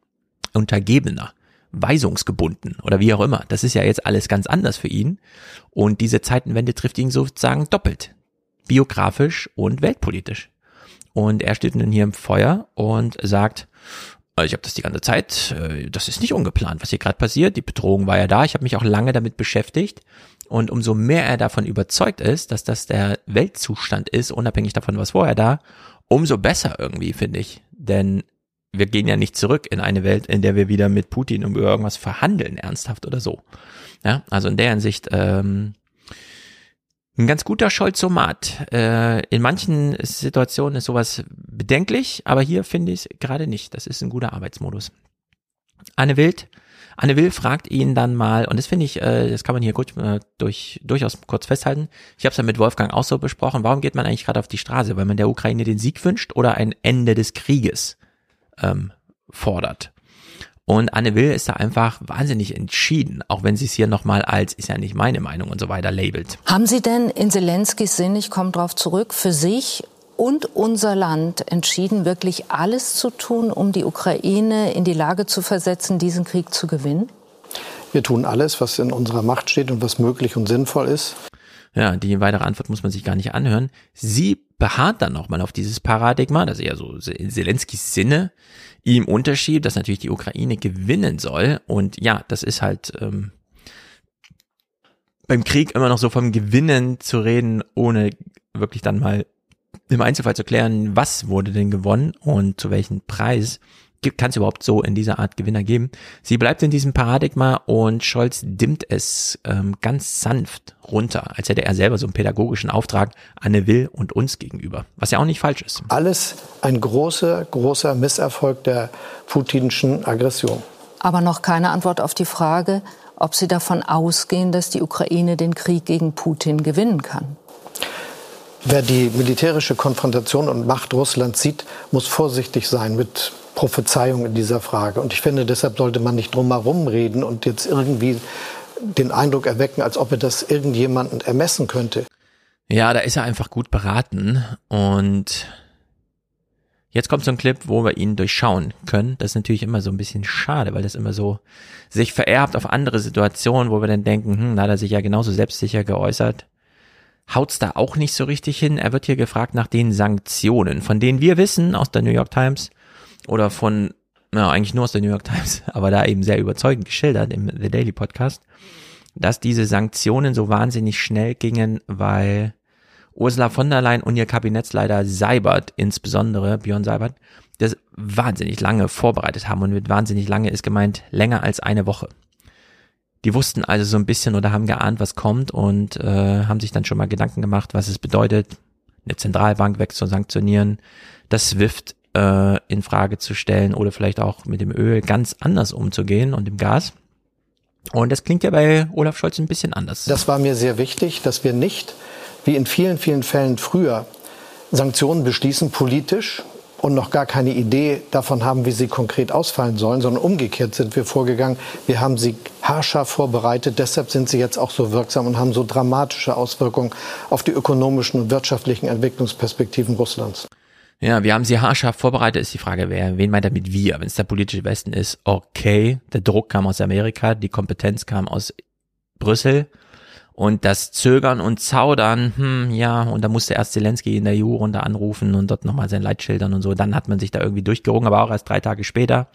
Untergebener, weisungsgebunden oder wie auch immer. Das ist ja jetzt alles ganz anders für ihn. Und diese Zeitenwende trifft ihn sozusagen doppelt. Biografisch und weltpolitisch. Und er steht nun hier im Feuer und sagt, ich habe das die ganze Zeit, äh, das ist nicht ungeplant, was hier gerade passiert. Die Bedrohung war ja da. Ich habe mich auch lange damit beschäftigt. Und umso mehr er davon überzeugt ist, dass das der Weltzustand ist, unabhängig davon, was vorher da, umso besser irgendwie, finde ich. Denn wir gehen ja nicht zurück in eine Welt, in der wir wieder mit Putin über irgendwas verhandeln, ernsthaft oder so. Ja, also in der Hinsicht ähm, ein ganz guter Scholzomat. Äh, in manchen Situationen ist sowas bedenklich, aber hier finde ich es gerade nicht. Das ist ein guter Arbeitsmodus. Anne Wild, Anne Will fragt ihn dann mal, und das finde ich, äh, das kann man hier gut äh, durch, durchaus kurz festhalten. Ich habe es ja mit Wolfgang auch so besprochen. Warum geht man eigentlich gerade auf die Straße? Weil man der Ukraine den Sieg wünscht oder ein Ende des Krieges ähm, fordert? Und Anne Will ist da einfach wahnsinnig entschieden, auch wenn sie es hier nochmal als, ist ja nicht meine Meinung und so weiter labelt. Haben Sie denn in Zelenskis Sinn, ich komme drauf zurück, für sich und unser Land entschieden, wirklich alles zu tun, um die Ukraine in die Lage zu versetzen, diesen Krieg zu gewinnen? Wir tun alles, was in unserer Macht steht und was möglich und sinnvoll ist. Ja, die weitere Antwort muss man sich gar nicht anhören. Sie beharrt dann nochmal auf dieses Paradigma, das eher so in Zelenskis Sinne ihm unterschiebt, dass natürlich die Ukraine gewinnen soll. Und ja, das ist halt ähm, beim Krieg immer noch so vom Gewinnen zu reden, ohne wirklich dann mal im Einzelfall zu klären, was wurde denn gewonnen und zu welchem Preis kann es überhaupt so in dieser Art Gewinner geben. Sie bleibt in diesem Paradigma und Scholz dimmt es ähm, ganz sanft runter, als hätte er selber so einen pädagogischen Auftrag Anne Will und uns gegenüber, was ja auch nicht falsch ist. Alles ein großer, großer Misserfolg der putinschen Aggression. Aber noch keine Antwort auf die Frage, ob Sie davon ausgehen, dass die Ukraine den Krieg gegen Putin gewinnen kann. Wer die militärische Konfrontation und Macht Russlands sieht, muss vorsichtig sein mit Prophezeiung in dieser Frage. Und ich finde, deshalb sollte man nicht drum herum reden und jetzt irgendwie den Eindruck erwecken, als ob er das irgendjemanden ermessen könnte. Ja, da ist er einfach gut beraten und jetzt kommt so ein Clip, wo wir ihn durchschauen können. Das ist natürlich immer so ein bisschen schade, weil das immer so sich vererbt auf andere Situationen, wo wir dann denken, hm, da hat er sich ja genauso selbstsicher geäußert. Haut's da auch nicht so richtig hin. Er wird hier gefragt nach den Sanktionen, von denen wir wissen aus der New York Times, oder von, ja, eigentlich nur aus der New York Times, aber da eben sehr überzeugend geschildert im The Daily Podcast, dass diese Sanktionen so wahnsinnig schnell gingen, weil Ursula von der Leyen und ihr Kabinettsleiter Seibert, insbesondere Björn Seibert, das wahnsinnig lange vorbereitet haben und mit wahnsinnig lange ist gemeint länger als eine Woche. Die wussten also so ein bisschen oder haben geahnt, was kommt und äh, haben sich dann schon mal Gedanken gemacht, was es bedeutet, eine Zentralbank wegzusanktionieren, das SWIFT äh, in Frage zu stellen oder vielleicht auch mit dem Öl ganz anders umzugehen und dem Gas. Und das klingt ja bei Olaf Scholz ein bisschen anders. Das war mir sehr wichtig, dass wir nicht, wie in vielen, vielen Fällen früher, Sanktionen beschließen politisch und noch gar keine Idee davon haben, wie sie konkret ausfallen sollen, sondern umgekehrt sind wir vorgegangen. Wir haben sie haarscharf vorbereitet, deshalb sind sie jetzt auch so wirksam und haben so dramatische Auswirkungen auf die ökonomischen und wirtschaftlichen Entwicklungsperspektiven Russlands. Ja, wir haben sie haarscharf vorbereitet, ist die Frage, wer, wen meint er mit wir? Wenn es der politische Westen ist, okay, der Druck kam aus Amerika, die Kompetenz kam aus Brüssel und das Zögern und Zaudern, hm, ja, und da musste erst Zelensky in der EU-Runde anrufen und dort nochmal sein Leid schildern und so, dann hat man sich da irgendwie durchgerungen, aber auch erst drei Tage später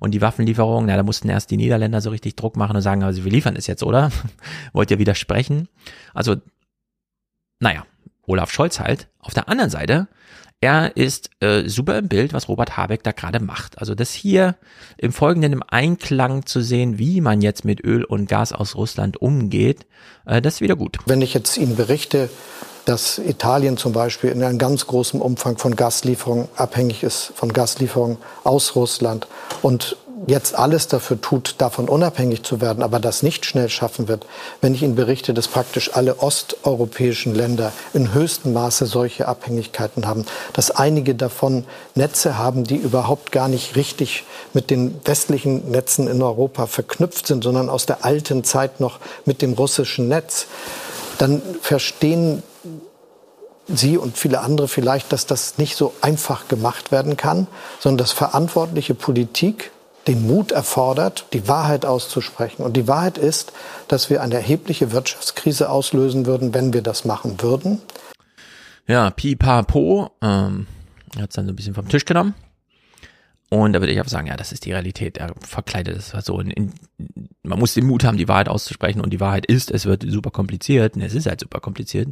und die Waffenlieferung, ja, da mussten erst die Niederländer so richtig Druck machen und sagen, also wir liefern es jetzt, oder? Wollt ihr widersprechen? Also, naja, Olaf Scholz halt. Auf der anderen Seite er ist äh, super im Bild, was Robert Habeck da gerade macht. Also das hier im Folgenden im Einklang zu sehen, wie man jetzt mit Öl und Gas aus Russland umgeht, äh, das ist wieder gut. Wenn ich jetzt Ihnen berichte, dass Italien zum Beispiel in einem ganz großen Umfang von Gaslieferungen abhängig ist, von Gaslieferungen aus Russland und jetzt alles dafür tut, davon unabhängig zu werden, aber das nicht schnell schaffen wird, wenn ich Ihnen berichte, dass praktisch alle osteuropäischen Länder in höchstem Maße solche Abhängigkeiten haben, dass einige davon Netze haben, die überhaupt gar nicht richtig mit den westlichen Netzen in Europa verknüpft sind, sondern aus der alten Zeit noch mit dem russischen Netz, dann verstehen Sie und viele andere vielleicht, dass das nicht so einfach gemacht werden kann, sondern dass verantwortliche Politik den Mut erfordert, die Wahrheit auszusprechen. Und die Wahrheit ist, dass wir eine erhebliche Wirtschaftskrise auslösen würden, wenn wir das machen würden. Ja, pipapo, ähm, hat es dann so ein bisschen vom Tisch genommen. Und da würde ich einfach sagen, ja, das ist die Realität. Er verkleidet es so. In, in, man muss den Mut haben, die Wahrheit auszusprechen. Und die Wahrheit ist, es wird super kompliziert. Und es ist halt super kompliziert.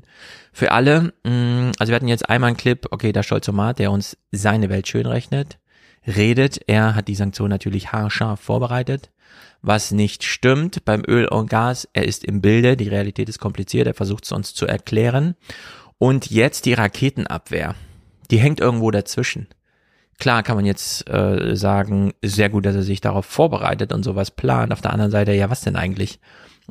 Für alle, mh, mm, also wir hatten jetzt einmal einen Clip, okay, der Stolzomat, der uns seine Welt schön rechnet, redet. Er hat die Sanktion natürlich haarscharf vorbereitet. Was nicht stimmt beim Öl und Gas, er ist im Bilde, die Realität ist kompliziert, er versucht es uns zu erklären. Und jetzt die Raketenabwehr. Die hängt irgendwo dazwischen. Klar kann man jetzt äh, sagen, sehr gut, dass er sich darauf vorbereitet und sowas plant. Auf der anderen Seite, ja, was denn eigentlich?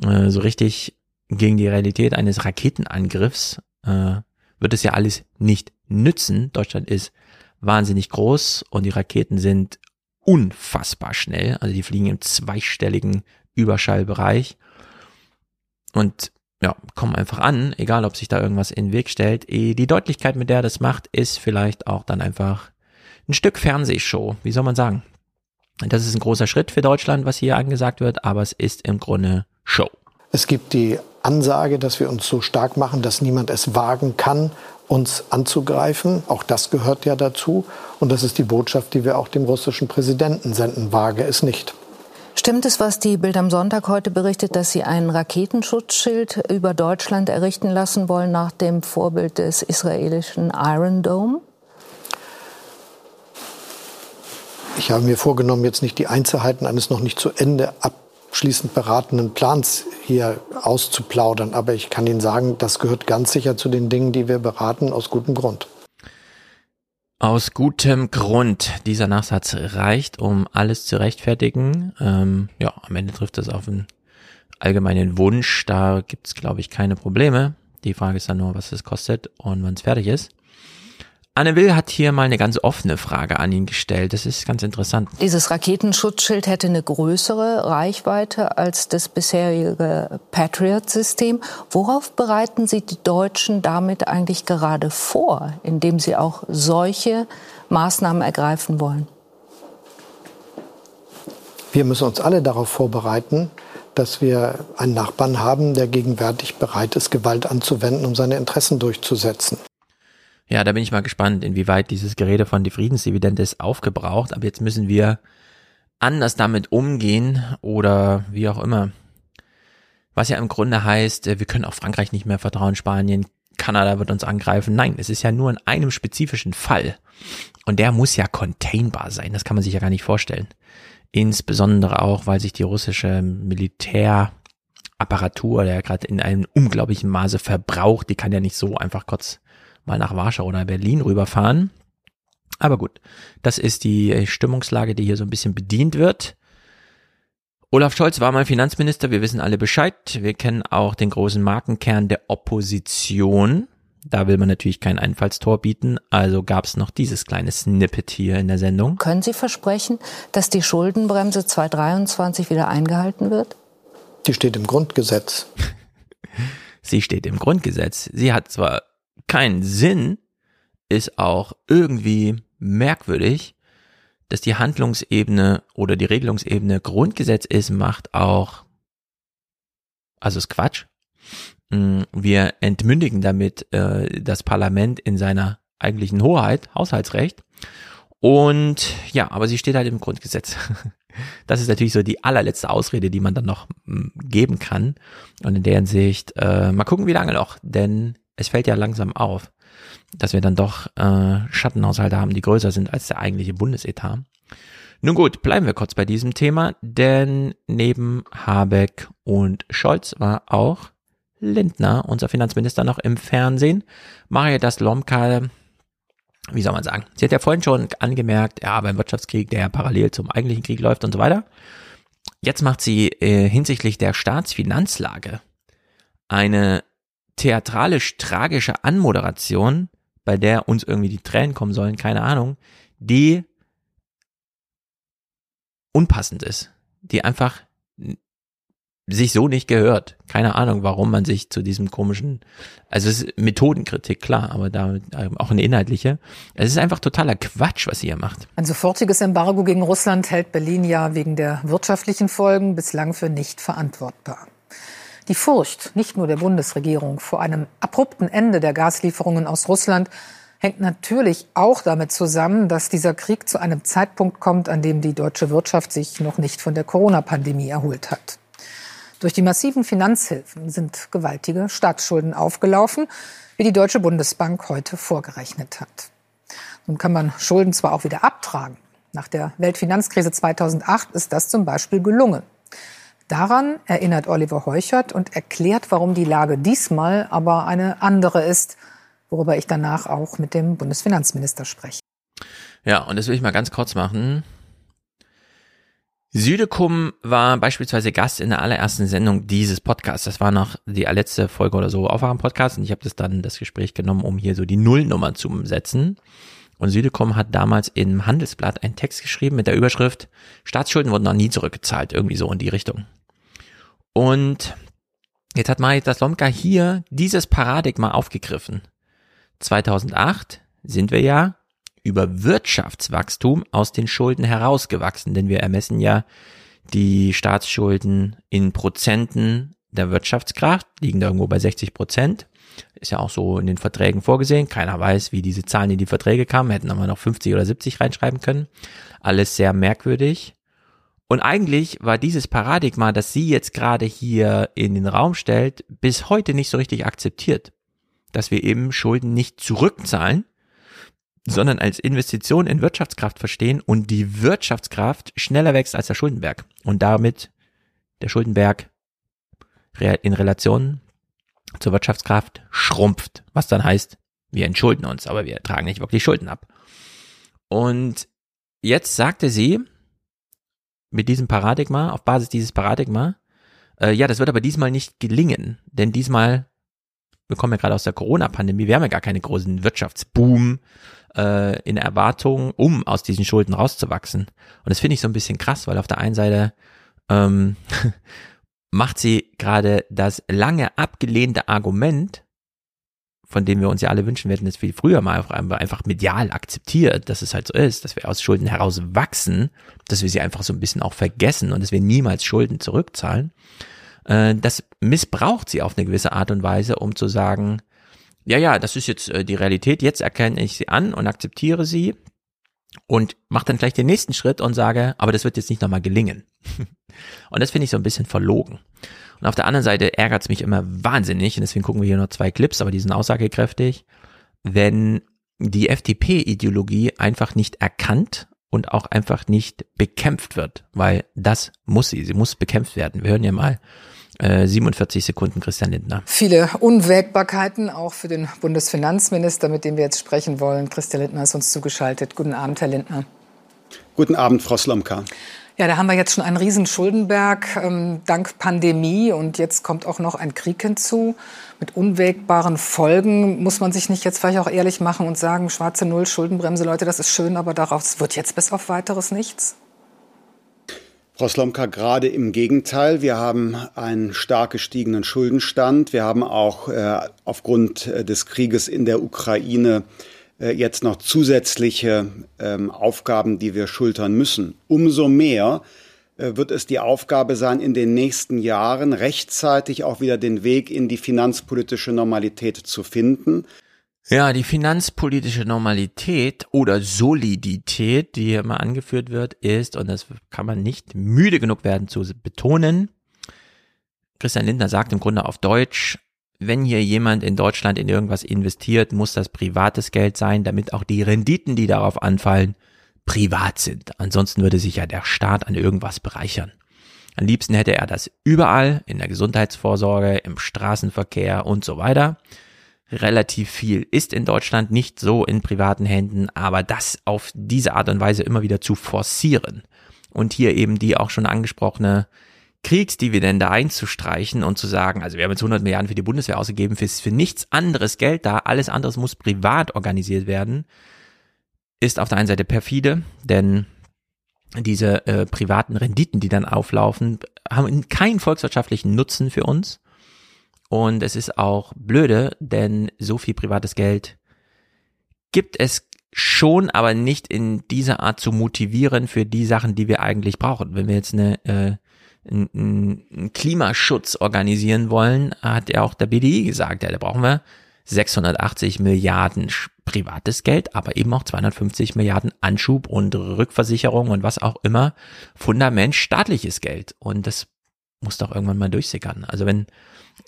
Äh, so richtig gegen die Realität eines Raketenangriffs äh, wird es ja alles nicht nützen. Deutschland ist wahnsinnig groß und die Raketen sind unfassbar schnell. Also die fliegen im zweistelligen Überschallbereich und ja, kommen einfach an, egal ob sich da irgendwas in den Weg stellt. Eh, die Deutlichkeit, mit der er das macht, ist vielleicht auch dann einfach ein Stück Fernsehshow, wie soll man sagen. Das ist ein großer Schritt für Deutschland, was hier angesagt wird, aber es ist im Grunde Show. Es gibt die Ansage, dass wir uns so stark machen, dass niemand es wagen kann, uns anzugreifen. Auch das gehört ja dazu. Und das ist die Botschaft, die wir auch dem russischen Präsidenten senden. Wage es nicht. Stimmt es, was die Bild am Sonntag heute berichtet, dass Sie ein Raketenschutzschild über Deutschland errichten lassen wollen nach dem Vorbild des israelischen Iron Dome? Ich habe mir vorgenommen, jetzt nicht die Einzelheiten eines noch nicht zu Ende abschließend beratenden Plans hier auszuplaudern. Aber ich kann Ihnen sagen, das gehört ganz sicher zu den Dingen, die wir beraten, aus gutem Grund. Aus gutem Grund. Dieser Nachsatz reicht, um alles zu rechtfertigen. Ähm, ja, am Ende trifft es auf einen allgemeinen Wunsch. Da gibt es, glaube ich, keine Probleme. Die Frage ist dann nur, was es kostet und wann es fertig ist. Anne Will hat hier mal eine ganz offene Frage an ihn gestellt. Das ist ganz interessant. Dieses Raketenschutzschild hätte eine größere Reichweite als das bisherige Patriot-System. Worauf bereiten Sie die Deutschen damit eigentlich gerade vor, indem sie auch solche Maßnahmen ergreifen wollen? Wir müssen uns alle darauf vorbereiten, dass wir einen Nachbarn haben, der gegenwärtig bereit ist, Gewalt anzuwenden, um seine Interessen durchzusetzen. Ja, da bin ich mal gespannt, inwieweit dieses Gerede von die Friedensdividende ist aufgebraucht. Aber jetzt müssen wir anders damit umgehen oder wie auch immer. Was ja im Grunde heißt, äh, wir können auch Frankreich nicht mehr vertrauen, Spanien, Kanada wird uns angreifen. Nein, es ist ja nur in einem spezifischen Fall. Und der muss ja containbar sein. Das kann man sich ja gar nicht vorstellen. Insbesondere auch, weil sich die russische Militärapparatur, der gerade in einem unglaublichen Maße verbraucht, die kann ja nicht so einfach kurz mal nach Warschau oder Berlin rüberfahren. Aber gut, das ist die Stimmungslage, die hier so ein bisschen bedient wird. Olaf Scholz war mal Finanzminister, wir wissen alle Bescheid. Wir kennen auch den großen Markenkern der Opposition. Da will man natürlich kein Einfallstor bieten, also gab es noch dieses kleine Snippet hier in der Sendung. Können Sie versprechen, dass die Schuldenbremse 2023 wieder eingehalten wird? Die steht im Grundgesetz. Sie steht im Grundgesetz. Sie hat zwar keinen Sinn, ist auch irgendwie merkwürdig, dass die Handlungsebene oder die Regelungsebene Grundgesetz ist, macht auch, also ist Quatsch. Mm, wir entmündigen damit äh, das Parlament in seiner eigentlichen Hoheit, Haushaltsrecht. Und ja, aber sie steht halt im Grundgesetz. Das ist natürlich so die allerletzte Ausrede, die man dann noch mm, geben kann. Und in der Hinsicht, äh, mal gucken, wie lange noch, denn es fällt ja langsam auf, dass wir dann doch äh, Schattenhaushalte haben, die größer sind als der eigentliche Bundesetat. Nun gut, bleiben wir kurz bei diesem Thema, denn neben Habeck und Scholz war auch Lindner, unser Finanzminister, noch im Fernsehen. Maria Slomka, wie soll man sagen, sie hat ja vorhin schon angemerkt, ja, beim Wirtschaftskrieg, der parallel zum eigentlichen Krieg läuft und so weiter. Jetzt macht sie äh, hinsichtlich der Staatsfinanzlage eine theatralisch tragische Anmoderation, bei der uns irgendwie die Tränen kommen sollen, keine Ahnung, die unpassend ist, die einfach sich so nicht gehört. Keine Ahnung, warum man sich zu diesem komischen, also es ist Methodenkritik, klar, aber damit ähm, auch eine inhaltliche. Es ist einfach totaler Quatsch, was sie hier macht. Ein sofortiges Embargo gegen Russland hält Berlin ja wegen der wirtschaftlichen Folgen bislang für nicht verantwortbar. Die Furcht, nicht nur der Bundesregierung, vor einem abrupten Ende der Gaslieferungen aus Russland hängt natürlich auch damit zusammen, dass dieser Krieg zu einem Zeitpunkt kommt, an dem die deutsche Wirtschaft sich noch nicht von der Corona-Pandemie erholt hat. Durch die massiven Finanzhilfen sind gewaltige Staatsschulden aufgelaufen, wie die Deutsche Bundesbank heute vorgerechnet hat. Nun kann man Schulden zwar auch wieder abtragen. Nach der Weltfinanzkrise 2008 ist das zum Beispiel gelungen. Daran erinnert Oliver Heuchert und erklärt, warum die Lage diesmal aber eine andere ist, worüber ich danach auch mit dem Bundesfinanzminister spreche. Ja, und das will ich mal ganz kurz machen. Südekum war beispielsweise Gast in der allerersten Sendung dieses Podcasts. Das war noch die letzte Folge oder so auf einem Podcast und ich habe das dann das Gespräch genommen, um hier so die Nullnummer zu setzen. Und Südekom hat damals im Handelsblatt einen Text geschrieben mit der Überschrift Staatsschulden wurden noch nie zurückgezahlt, irgendwie so in die Richtung. Und jetzt hat Marita Slomka hier dieses Paradigma aufgegriffen. 2008 sind wir ja über Wirtschaftswachstum aus den Schulden herausgewachsen, denn wir ermessen ja die Staatsschulden in Prozenten der Wirtschaftskraft, liegen da irgendwo bei 60 Prozent. Ist ja auch so in den Verträgen vorgesehen. Keiner weiß, wie diese Zahlen in die Verträge kamen. Hätten aber noch 50 oder 70 reinschreiben können. Alles sehr merkwürdig. Und eigentlich war dieses Paradigma, das sie jetzt gerade hier in den Raum stellt, bis heute nicht so richtig akzeptiert. Dass wir eben Schulden nicht zurückzahlen, sondern als Investition in Wirtschaftskraft verstehen und die Wirtschaftskraft schneller wächst als der Schuldenberg und damit der Schuldenberg in Relation zur Wirtschaftskraft schrumpft, was dann heißt, wir entschulden uns, aber wir tragen nicht wirklich Schulden ab. Und jetzt sagte sie mit diesem Paradigma, auf Basis dieses Paradigma, äh, ja, das wird aber diesmal nicht gelingen, denn diesmal, wir kommen ja gerade aus der Corona-Pandemie, wir haben ja gar keinen großen Wirtschaftsboom, äh, in Erwartung, um aus diesen Schulden rauszuwachsen. Und das finde ich so ein bisschen krass, weil auf der einen Seite ähm, macht sie gerade das lange abgelehnte Argument, von dem wir uns ja alle wünschen, wir hätten das viel früher mal einfach medial akzeptiert, dass es halt so ist, dass wir aus Schulden heraus wachsen, dass wir sie einfach so ein bisschen auch vergessen und dass wir niemals Schulden zurückzahlen. Äh, das missbraucht sie auf eine gewisse Art und Weise, um zu sagen, ja, ja, das ist jetzt äh, die Realität, jetzt erkenne ich sie an und akzeptiere sie und mache dann gleich den nächsten Schritt und sage, aber das wird jetzt nicht nochmal gelingen. und das finde ich so ein bisschen verlogen. Und auf der anderen Seite ärgert es mich immer wahnsinnig, und deswegen gucken wir hier noch zwei Clips, aber die sind aussagekräftig, wenn die FDP-Ideologie einfach nicht erkannt und auch einfach nicht bekämpft wird, weil das muss sie, sie muss bekämpft werden. Wir hören ja mal 47 äh, Sekunden Christian Lindner. Viele Unwägbarkeiten auch für den Bundesfinanzminister, mit dem wir jetzt sprechen wollen. Christian Lindner ist uns zugeschaltet. Guten Abend, Herr Lindner. Guten Abend, Frau Slomka. Ja, da haben wir jetzt schon einen riesen Schuldenberg ähm, dank Pandemie und jetzt kommt auch noch ein Krieg hinzu mit unwägbaren Folgen. Muss man sich nicht jetzt vielleicht auch ehrlich machen und sagen, schwarze Null, Schuldenbremse, Leute, das ist schön, aber daraus wird jetzt bis auf weiteres nichts? Frau Slomka, gerade im Gegenteil. Wir haben einen stark gestiegenen Schuldenstand. Wir haben auch äh, aufgrund äh, des Krieges in der Ukraine jetzt noch zusätzliche ähm, Aufgaben, die wir schultern müssen. Umso mehr äh, wird es die Aufgabe sein, in den nächsten Jahren rechtzeitig auch wieder den Weg in die finanzpolitische Normalität zu finden. Ja, die finanzpolitische Normalität oder Solidität, die hier immer angeführt wird, ist, und das kann man nicht müde genug werden zu betonen, Christian Lindner sagt im Grunde auf Deutsch, wenn hier jemand in Deutschland in irgendwas investiert, muss das privates Geld sein, damit auch die Renditen, die darauf anfallen, privat sind. Ansonsten würde sich ja der Staat an irgendwas bereichern. Am liebsten hätte er das überall, in der Gesundheitsvorsorge, im Straßenverkehr und so weiter relativ viel ist in Deutschland nicht so in privaten Händen, aber das auf diese Art und Weise immer wieder zu forcieren und hier eben die auch schon angesprochene Kriegsdividende einzustreichen und zu sagen, also wir haben jetzt 100 Milliarden für die Bundeswehr ausgegeben, für, für nichts anderes Geld da, alles anderes muss privat organisiert werden, ist auf der einen Seite perfide, denn diese äh, privaten Renditen, die dann auflaufen, haben keinen volkswirtschaftlichen Nutzen für uns und es ist auch blöde, denn so viel privates Geld gibt es schon, aber nicht in dieser Art zu motivieren für die Sachen, die wir eigentlich brauchen. Wenn wir jetzt eine, äh, einen, Klimaschutz organisieren wollen, hat ja auch der BDI gesagt, ja, da brauchen wir 680 Milliarden privates Geld, aber eben auch 250 Milliarden Anschub und Rückversicherung und was auch immer, Fundament staatliches Geld. Und das muss doch irgendwann mal durchsickern. Also wenn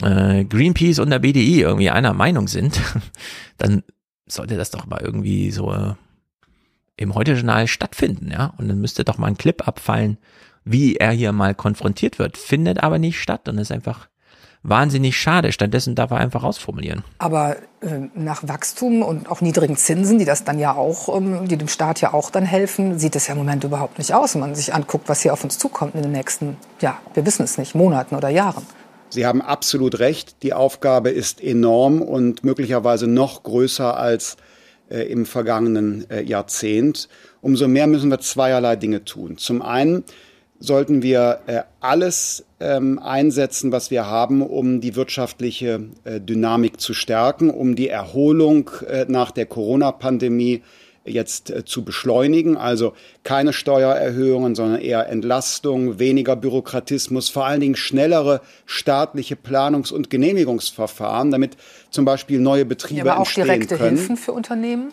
äh, Greenpeace und der BDI irgendwie einer Meinung sind, dann sollte das doch mal irgendwie so äh, im Heute-Journal stattfinden, ja. Und dann müsste doch mal ein Clip abfallen, wie er hier mal konfrontiert wird. Findet aber nicht statt und ist einfach wahnsinnig schade. Stattdessen darf er einfach ausformulieren. Aber äh, nach Wachstum und auch niedrigen Zinsen, die das dann ja auch, ähm, die dem Staat ja auch dann helfen, sieht es ja im Moment überhaupt nicht aus, wenn man sich anguckt, was hier auf uns zukommt in den nächsten, ja, wir wissen es nicht, Monaten oder Jahren. Sie haben absolut recht. Die Aufgabe ist enorm und möglicherweise noch größer als äh, im vergangenen äh, Jahrzehnt. Umso mehr müssen wir zweierlei Dinge tun. Zum einen sollten wir äh, alles ähm, einsetzen, was wir haben, um die wirtschaftliche äh, Dynamik zu stärken, um die Erholung äh, nach der Corona-Pandemie jetzt äh, zu beschleunigen. Also keine Steuererhöhungen, sondern eher Entlastung, weniger Bürokratismus, vor allen Dingen schnellere staatliche Planungs- und Genehmigungsverfahren, damit zum Beispiel neue Betriebe ja, aber auch entstehen direkte können. Hilfen für Unternehmen?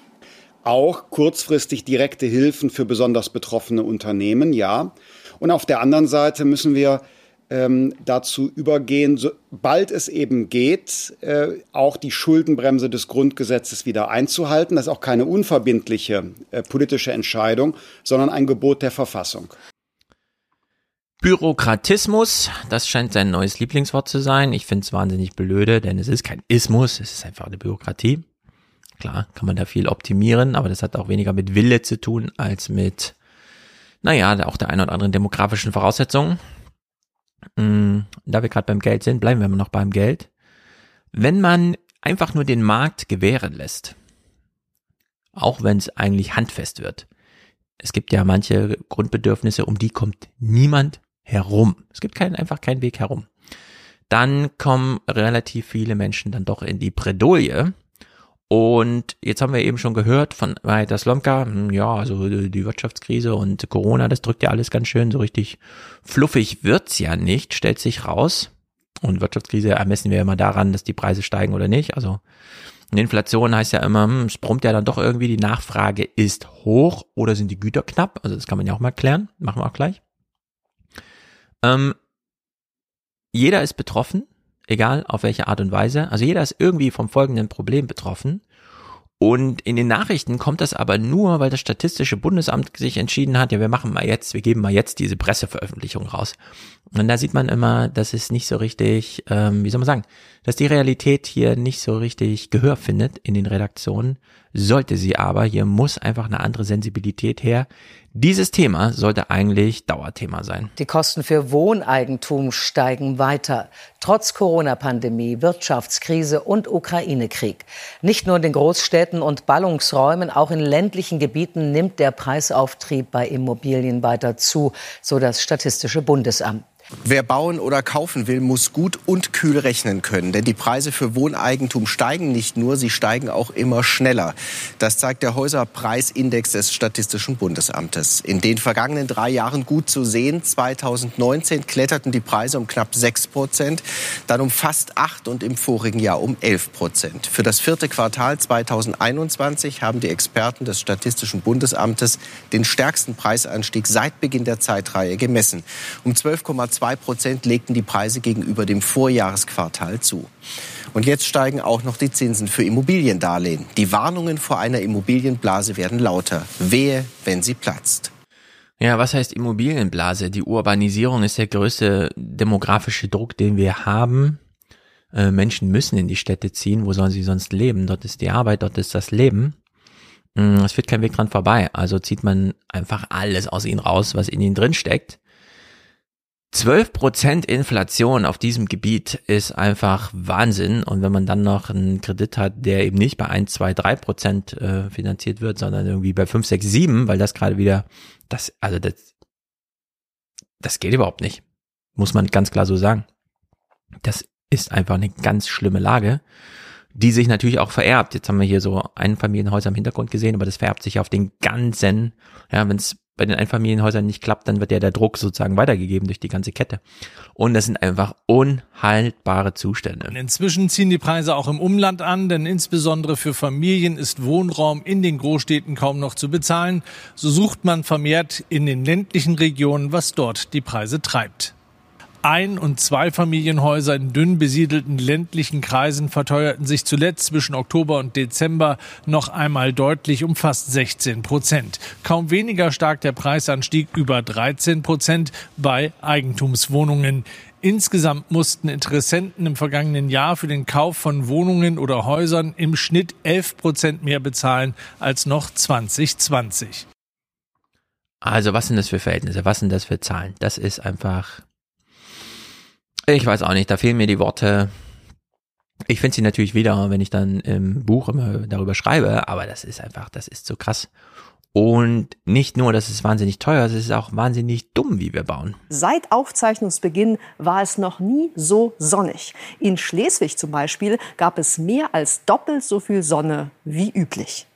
Auch kurzfristig direkte Hilfen für besonders betroffene Unternehmen, ja. Und auf der anderen Seite müssen wir ähm, dazu übergehen, sobald es eben geht, äh, auch die Schuldenbremse des Grundgesetzes wieder einzuhalten. Das ist auch keine unverbindliche äh, politische Entscheidung, sondern ein Gebot der Verfassung. Bürokratismus, das scheint sein neues Lieblingswort zu sein. Ich finde es wahnsinnig blöde, denn es ist kein Ismus, es ist einfach eine Bürokratie. Klar, kann man da viel optimieren, aber das hat auch weniger mit Wille zu tun als mit naja, auch der ein oder anderen demografischen Voraussetzungen. Mhm, da wir gerade beim Geld sind, bleiben wir immer noch beim Geld. Wenn man einfach nur den Markt gewähren lässt, auch wenn es eigentlich handfest wird. Es gibt ja manche Grundbedürfnisse, um die kommt niemand herum. Es gibt keinen, einfach keinen Weg herum. Dann kommen relativ viele Menschen dann doch in die Bredouille, und jetzt haben wir eben schon gehört von Walter Slomka, hm, ja, also die Wirtschaftskrise und Corona, das drückt ja alles ganz schön, so richtig fluffig wird's ja nicht, stellt sich raus. Und Wirtschaftskrise ermessen wir immer daran, dass die Preise steigen oder nicht. Also Inflation heißt ja immer, hm, es brummt ja dann doch irgendwie, die Nachfrage ist hoch oder sind die Güter knapp. Also das kann man ja auch mal klären, machen wir auch gleich. Ähm, jeder ist betroffen egal auf welche Art und Weise. Also jeder ist irgendwie vom folgenden Problem betroffen. Und in den Nachrichten kommt das aber nur, weil das Statistische Bundesamt sich entschieden hat, ja, wir machen mal jetzt, wir geben mal jetzt diese Presseveröffentlichung raus. Und da sieht man immer, dass es nicht so richtig, ähm, wie soll man sagen, dass die Realität hier nicht so richtig Gehör findet in den Redaktionen, sollte sie aber, hier muss einfach eine andere Sensibilität her. Dieses Thema sollte eigentlich Dauerthema sein. Die Kosten für Wohneigentum steigen weiter, trotz Corona-Pandemie, Wirtschaftskrise und Ukraine-Krieg. Nicht nur in den Großstädten und Ballungsräumen, auch in ländlichen Gebieten nimmt der Preisauftrieb bei Immobilien weiter zu, so das Statistische Bundesamt. Wer bauen oder kaufen will, muss gut und kühl rechnen können. Denn die Preise für Wohneigentum steigen nicht nur, sie steigen auch immer schneller. Das zeigt der Häuserpreisindex des Statistischen Bundesamtes. In den vergangenen drei Jahren gut zu sehen. 2019 kletterten die Preise um knapp 6 Prozent, dann um fast 8 und im vorigen Jahr um 11 Prozent. Für das vierte Quartal 2021 haben die Experten des Statistischen Bundesamtes den stärksten Preisanstieg seit Beginn der Zeitreihe gemessen. Um 12,2 2 Prozent legten die Preise gegenüber dem Vorjahresquartal zu. Und jetzt steigen auch noch die Zinsen für Immobiliendarlehen. Die Warnungen vor einer Immobilienblase werden lauter. Wehe, wenn sie platzt. Ja, was heißt Immobilienblase? Die Urbanisierung ist der größte demografische Druck, den wir haben. Äh, Menschen müssen in die Städte ziehen. Wo sollen sie sonst leben? Dort ist die Arbeit, dort ist das Leben. Mm, es führt kein Weg dran vorbei. Also zieht man einfach alles aus ihnen raus, was in ihnen drin steckt. 12% Inflation auf diesem Gebiet ist einfach Wahnsinn. Und wenn man dann noch einen Kredit hat, der eben nicht bei 1, 2, 3 Prozent äh, finanziert wird, sondern irgendwie bei 5, 6, 7, weil das gerade wieder, das, also das, das geht überhaupt nicht. Muss man ganz klar so sagen. Das ist einfach eine ganz schlimme Lage, die sich natürlich auch vererbt. Jetzt haben wir hier so Einfamilienhäuser im Hintergrund gesehen, aber das vererbt sich auf den ganzen, ja, wenn es bei den Einfamilienhäusern nicht klappt, dann wird ja der Druck sozusagen weitergegeben durch die ganze Kette. Und das sind einfach unhaltbare Zustände. Inzwischen ziehen die Preise auch im Umland an, denn insbesondere für Familien ist Wohnraum in den Großstädten kaum noch zu bezahlen. So sucht man vermehrt in den ländlichen Regionen, was dort die Preise treibt. Ein- und Zweifamilienhäuser in dünn besiedelten ländlichen Kreisen verteuerten sich zuletzt zwischen Oktober und Dezember noch einmal deutlich um fast 16 Prozent. Kaum weniger stark der Preisanstieg über 13 Prozent bei Eigentumswohnungen. Insgesamt mussten Interessenten im vergangenen Jahr für den Kauf von Wohnungen oder Häusern im Schnitt 11 Prozent mehr bezahlen als noch 2020. Also was sind das für Verhältnisse? Was sind das für Zahlen? Das ist einfach ich weiß auch nicht, da fehlen mir die Worte. Ich finde sie natürlich wieder, wenn ich dann im Buch immer darüber schreibe, aber das ist einfach, das ist so krass. Und nicht nur, dass es wahnsinnig teuer ist, es ist auch wahnsinnig dumm, wie wir bauen. Seit Aufzeichnungsbeginn war es noch nie so sonnig. In Schleswig zum Beispiel gab es mehr als doppelt so viel Sonne wie üblich.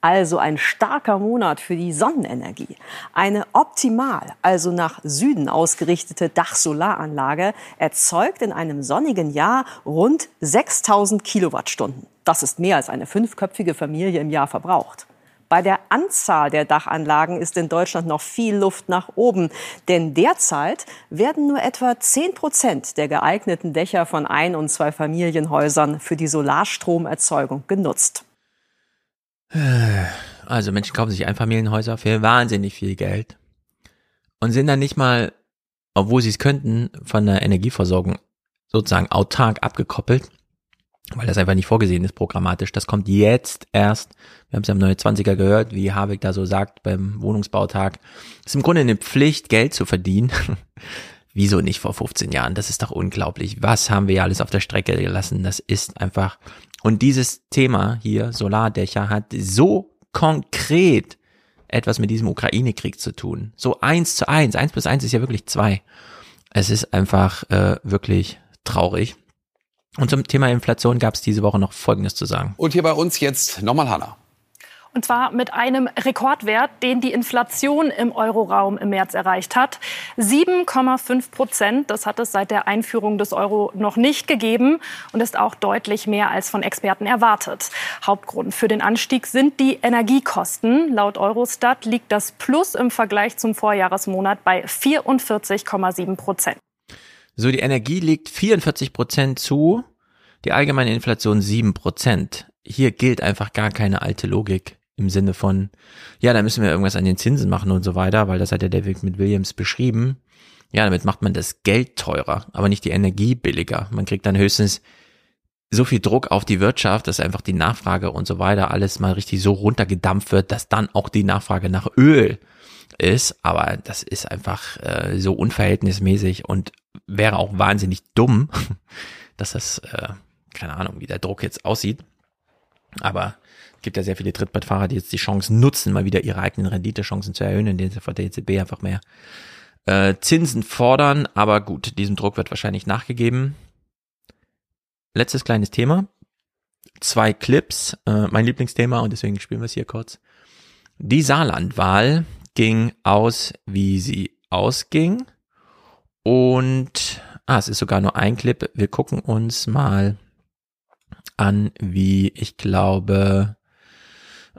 Also ein starker Monat für die Sonnenenergie. Eine optimal, also nach Süden ausgerichtete Dachsolaranlage erzeugt in einem sonnigen Jahr rund 6000 Kilowattstunden. Das ist mehr als eine fünfköpfige Familie im Jahr verbraucht. Bei der Anzahl der Dachanlagen ist in Deutschland noch viel Luft nach oben. Denn derzeit werden nur etwa 10 Prozent der geeigneten Dächer von Ein- und Zweifamilienhäusern für die Solarstromerzeugung genutzt. Also Menschen kaufen sich Einfamilienhäuser für wahnsinnig viel Geld und sind dann nicht mal, obwohl sie es könnten, von der Energieversorgung sozusagen autark abgekoppelt, weil das einfach nicht vorgesehen ist programmatisch. Das kommt jetzt erst. Wir haben es ja im 29er gehört, wie Habeck da so sagt beim Wohnungsbautag. Ist im Grunde eine Pflicht, Geld zu verdienen. Wieso nicht vor 15 Jahren? Das ist doch unglaublich. Was haben wir ja alles auf der Strecke gelassen? Das ist einfach und dieses Thema hier, Solardächer, hat so konkret etwas mit diesem Ukraine-Krieg zu tun. So eins zu eins. Eins plus eins ist ja wirklich zwei. Es ist einfach äh, wirklich traurig. Und zum Thema Inflation gab es diese Woche noch Folgendes zu sagen. Und hier bei uns jetzt nochmal Hanna. Und zwar mit einem Rekordwert, den die Inflation im Euroraum im März erreicht hat. 7,5 Prozent. Das hat es seit der Einführung des Euro noch nicht gegeben und ist auch deutlich mehr als von Experten erwartet. Hauptgrund für den Anstieg sind die Energiekosten. Laut Eurostat liegt das Plus im Vergleich zum Vorjahresmonat bei 44,7 Prozent. So, die Energie liegt 44 Prozent zu, die allgemeine Inflation 7 Prozent. Hier gilt einfach gar keine alte Logik im Sinne von, ja, da müssen wir irgendwas an den Zinsen machen und so weiter, weil das hat ja David mit Williams beschrieben. Ja, damit macht man das Geld teurer, aber nicht die Energie billiger. Man kriegt dann höchstens so viel Druck auf die Wirtschaft, dass einfach die Nachfrage und so weiter alles mal richtig so runtergedampft wird, dass dann auch die Nachfrage nach Öl ist. Aber das ist einfach äh, so unverhältnismäßig und wäre auch wahnsinnig dumm, dass das, äh, keine Ahnung, wie der Druck jetzt aussieht. Aber gibt ja sehr viele Trittbrettfahrer, die jetzt die Chance nutzen, mal wieder ihre eigenen Renditechancen zu erhöhen, indem sie von der EZB einfach mehr äh, Zinsen fordern. Aber gut, diesem Druck wird wahrscheinlich nachgegeben. Letztes kleines Thema. Zwei Clips, äh, mein Lieblingsthema und deswegen spielen wir es hier kurz. Die Saarlandwahl ging aus, wie sie ausging. Und ah, es ist sogar nur ein Clip. Wir gucken uns mal an, wie ich glaube,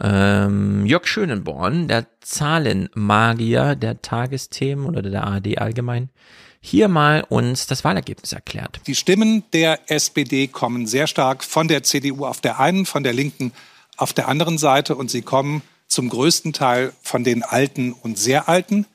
ähm, Jörg Schönenborn, der Zahlenmagier der Tagesthemen oder der ARD allgemein, hier mal uns das Wahlergebnis erklärt. Die Stimmen der SPD kommen sehr stark von der CDU auf der einen, von der Linken auf der anderen Seite und sie kommen zum größten Teil von den Alten und sehr Alten,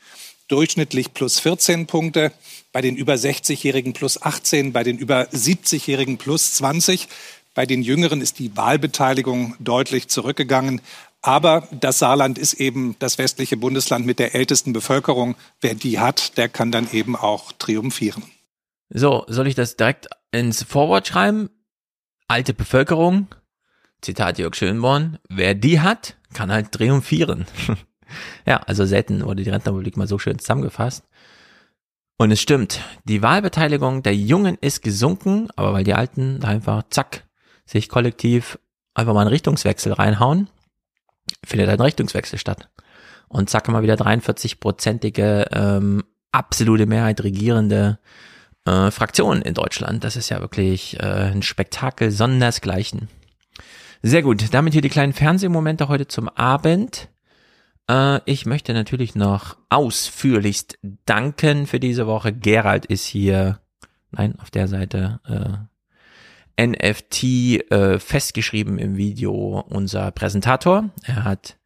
durchschnittlich plus 14 Punkte, bei den über 60-Jährigen plus 18, bei den über 70-Jährigen plus 20. Bei den Jüngeren ist die Wahlbeteiligung deutlich zurückgegangen. Aber das Saarland ist eben das westliche Bundesland mit der ältesten Bevölkerung. Wer die hat, der kann dann eben auch triumphieren. So, soll ich das direkt ins Vorwort schreiben? Alte Bevölkerung, Zitat Jörg Schönborn, wer die hat, kann halt triumphieren. ja, also selten wurde die Rentenrepublik mal so schön zusammengefasst. Und es stimmt, die Wahlbeteiligung der Jungen ist gesunken, aber weil die Alten einfach zack sich kollektiv einfach mal einen Richtungswechsel reinhauen, findet ein Richtungswechsel statt. und zack mal wieder 43-prozentige ähm, absolute Mehrheit regierende äh, Fraktion in Deutschland. Das ist ja wirklich äh, ein Spektakel sondersgleichen. Sehr gut, damit hier die kleinen Fernsehmomente heute zum Abend. Äh, ich möchte natürlich noch ausführlichst danken für diese Woche. Gerald ist hier, nein, auf der Seite, äh, NFT äh, festgeschrieben im Video unser Präsentator. Er hat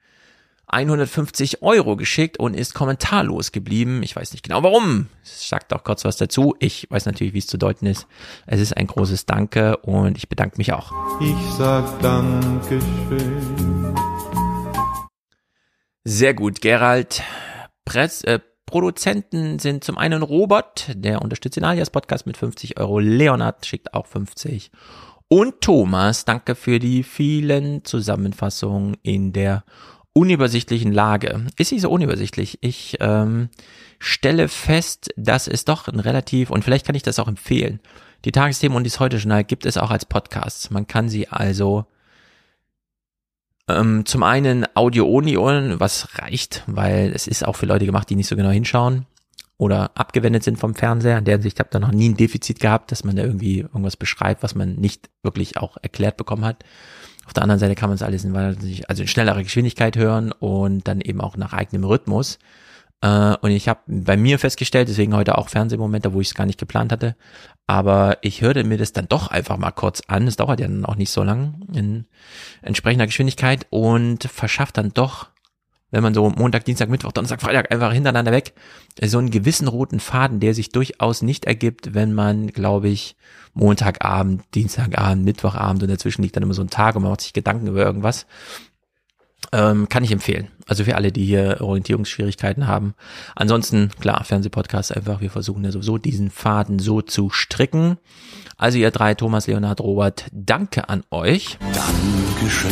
150 Euro geschickt und ist kommentarlos geblieben. Ich weiß nicht genau warum. Sagt auch kurz was dazu. Ich weiß natürlich, wie es zu deuten ist. Es ist ein großes Danke und ich bedanke mich auch. Ich sag Dankeschön. Sehr gut, Gerald. Press, äh, Produzenten sind zum einen Robert, der unterstützt den Alias Podcast mit 50 Euro. Leonard schickt auch 50. Und Thomas, danke für die vielen Zusammenfassungen in der unübersichtlichen Lage. Ist sie so unübersichtlich? Ich ähm, stelle fest, dass es doch ein relativ, und vielleicht kann ich das auch empfehlen, die Tagesthemen und das Heute-Journal gibt es auch als Podcasts. Man kann sie also ähm, zum einen Audio-Only was reicht, weil es ist auch für Leute gemacht, die nicht so genau hinschauen oder abgewendet sind vom Fernseher. In der Hinsicht habe da noch nie ein Defizit gehabt, dass man da irgendwie irgendwas beschreibt, was man nicht wirklich auch erklärt bekommen hat. Auf der anderen Seite kann man es alles in, also in schnellerer Geschwindigkeit hören und dann eben auch nach eigenem Rhythmus. Äh, und ich habe bei mir festgestellt, deswegen heute auch Fernsehmomente, wo ich es gar nicht geplant hatte, aber ich hörte mir das dann doch einfach mal kurz an. Es dauert ja dann auch nicht so lang in entsprechender Geschwindigkeit und verschafft dann doch wenn man so Montag, Dienstag, Mittwoch, Donnerstag, Freitag einfach hintereinander weg, so einen gewissen roten Faden, der sich durchaus nicht ergibt, wenn man, glaube ich, Montagabend, Dienstagabend, Mittwochabend und dazwischen liegt dann immer so ein Tag und man macht sich Gedanken über irgendwas. Ähm, kann ich empfehlen. Also für alle, die hier Orientierungsschwierigkeiten haben. Ansonsten, klar, Fernsehpodcast einfach. Wir versuchen ja sowieso diesen Faden so zu stricken. Also ihr drei, Thomas, Leonhard, Robert, danke an euch. Dankeschön.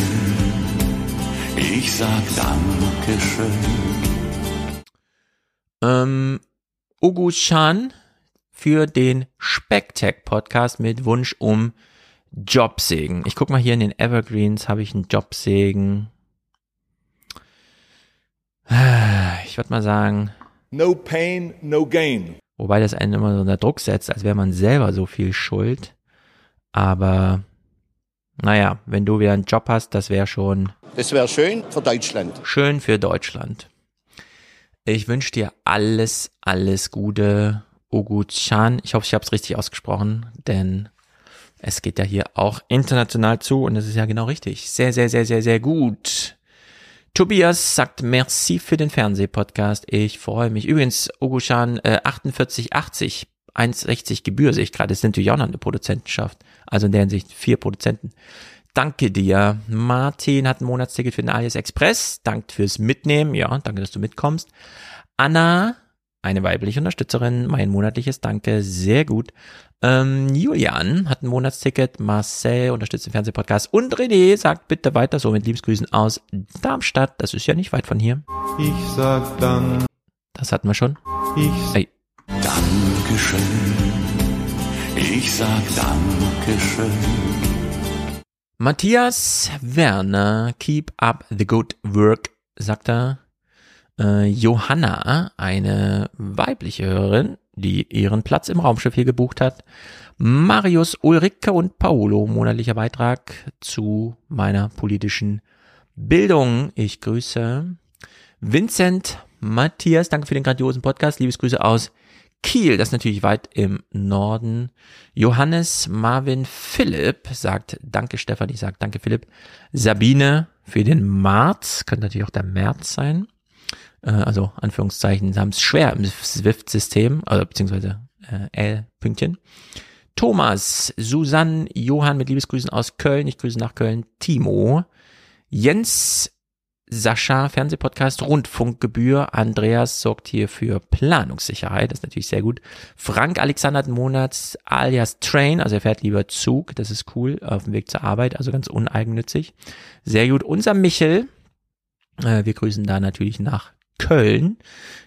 Ich sag Dankeschön. Ähm, Ugu Chan für den Specktech Podcast mit Wunsch um Jobsegen. Ich guck mal hier in den Evergreens, habe ich einen Jobsegen. Ich würde mal sagen. No pain, no gain. Wobei das einen immer so unter Druck setzt, als wäre man selber so viel schuld. Aber naja, wenn du wieder einen Job hast, das wäre schon. Das wäre schön für Deutschland. Schön für Deutschland. Ich wünsche dir alles, alles Gute, Ogu-chan. Ich hoffe, ich habe es richtig ausgesprochen, denn es geht ja hier auch international zu und das ist ja genau richtig. Sehr, sehr, sehr, sehr, sehr gut. Tobias sagt Merci für den Fernsehpodcast. Ich freue mich. Übrigens, Ogushan äh, 4880, 1,60 Gebühr sehe ich gerade. Das ist natürlich auch noch eine Produzentenschaft. Also in der Hinsicht vier Produzenten. Danke dir. Martin hat ein Monatsticket für den Alias Express. Danke fürs Mitnehmen. Ja, danke, dass du mitkommst. Anna, eine weibliche Unterstützerin, mein monatliches Danke, sehr gut. Ähm, Julian hat ein Monatsticket, Marcel unterstützt den Fernsehpodcast und René sagt bitte weiter so mit Liebesgrüßen aus Darmstadt. Das ist ja nicht weit von hier. Ich sag dann. Das hatten wir schon. Ich hey. Dankeschön. Ich sag Dankeschön. Matthias Werner, keep up the good work, sagt er. Äh, Johanna, eine weibliche Hörerin, die ihren Platz im Raumschiff hier gebucht hat. Marius, Ulrike und Paolo, monatlicher Beitrag zu meiner politischen Bildung. Ich grüße Vincent, Matthias, danke für den grandiosen Podcast. Liebesgrüße aus Kiel, das ist natürlich weit im Norden. Johannes Marvin Philipp sagt Danke Stefanie, sagt Danke Philipp. Sabine für den März, könnte natürlich auch der März sein. Äh, also Anführungszeichen, haben es schwer im Swift-System, also beziehungsweise äh, L-Pünktchen. Thomas, Susanne, Johann mit Liebesgrüßen aus Köln. Ich grüße nach Köln. Timo, Jens Sascha, Fernsehpodcast, Rundfunkgebühr. Andreas sorgt hier für Planungssicherheit, das ist natürlich sehr gut. Frank Alexander hat einen Monat alias Train, also er fährt lieber Zug, das ist cool, auf dem Weg zur Arbeit, also ganz uneigennützig. Sehr gut. Unser Michel, äh, wir grüßen da natürlich nach Köln.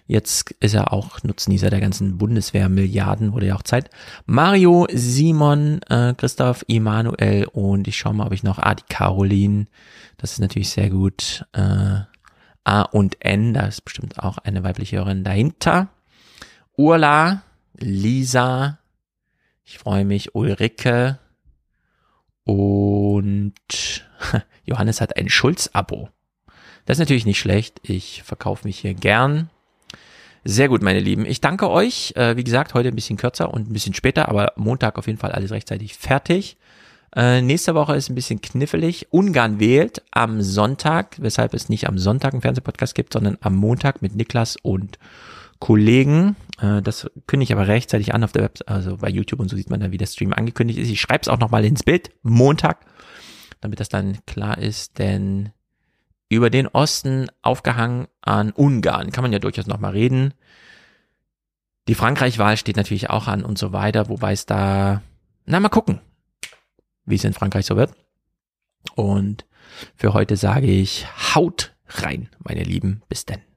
Jetzt ist er auch Nutznießer der ganzen Bundeswehr-Milliarden, wurde ja auch Zeit. Mario, Simon, äh, Christoph, Emanuel und ich schaue mal, ob ich noch, ah, die Caroline, das ist natürlich sehr gut. Äh, A und N, da ist bestimmt auch eine weibliche Hörerin dahinter. Urla, Lisa, ich freue mich, Ulrike und Johannes hat ein Schulz-Abo. Das ist natürlich nicht schlecht. Ich verkaufe mich hier gern. Sehr gut, meine Lieben. Ich danke euch. Äh, wie gesagt, heute ein bisschen kürzer und ein bisschen später, aber Montag auf jeden Fall alles rechtzeitig fertig. Äh, nächste Woche ist ein bisschen knifflig. Ungarn wählt am Sonntag, weshalb es nicht am Sonntag einen Fernsehpodcast gibt, sondern am Montag mit Niklas und Kollegen. Äh, das kündige ich aber rechtzeitig an auf der Website, also bei YouTube und so sieht man dann, wie der Stream angekündigt ist. Ich schreibe es auch nochmal ins Bild, Montag, damit das dann klar ist, denn über den Osten aufgehangen an Ungarn kann man ja durchaus nochmal reden. Die Frankreich-Wahl steht natürlich auch an und so weiter, wobei es da, na mal gucken, wie es in Frankreich so wird. Und für heute sage ich, haut rein, meine Lieben, bis denn.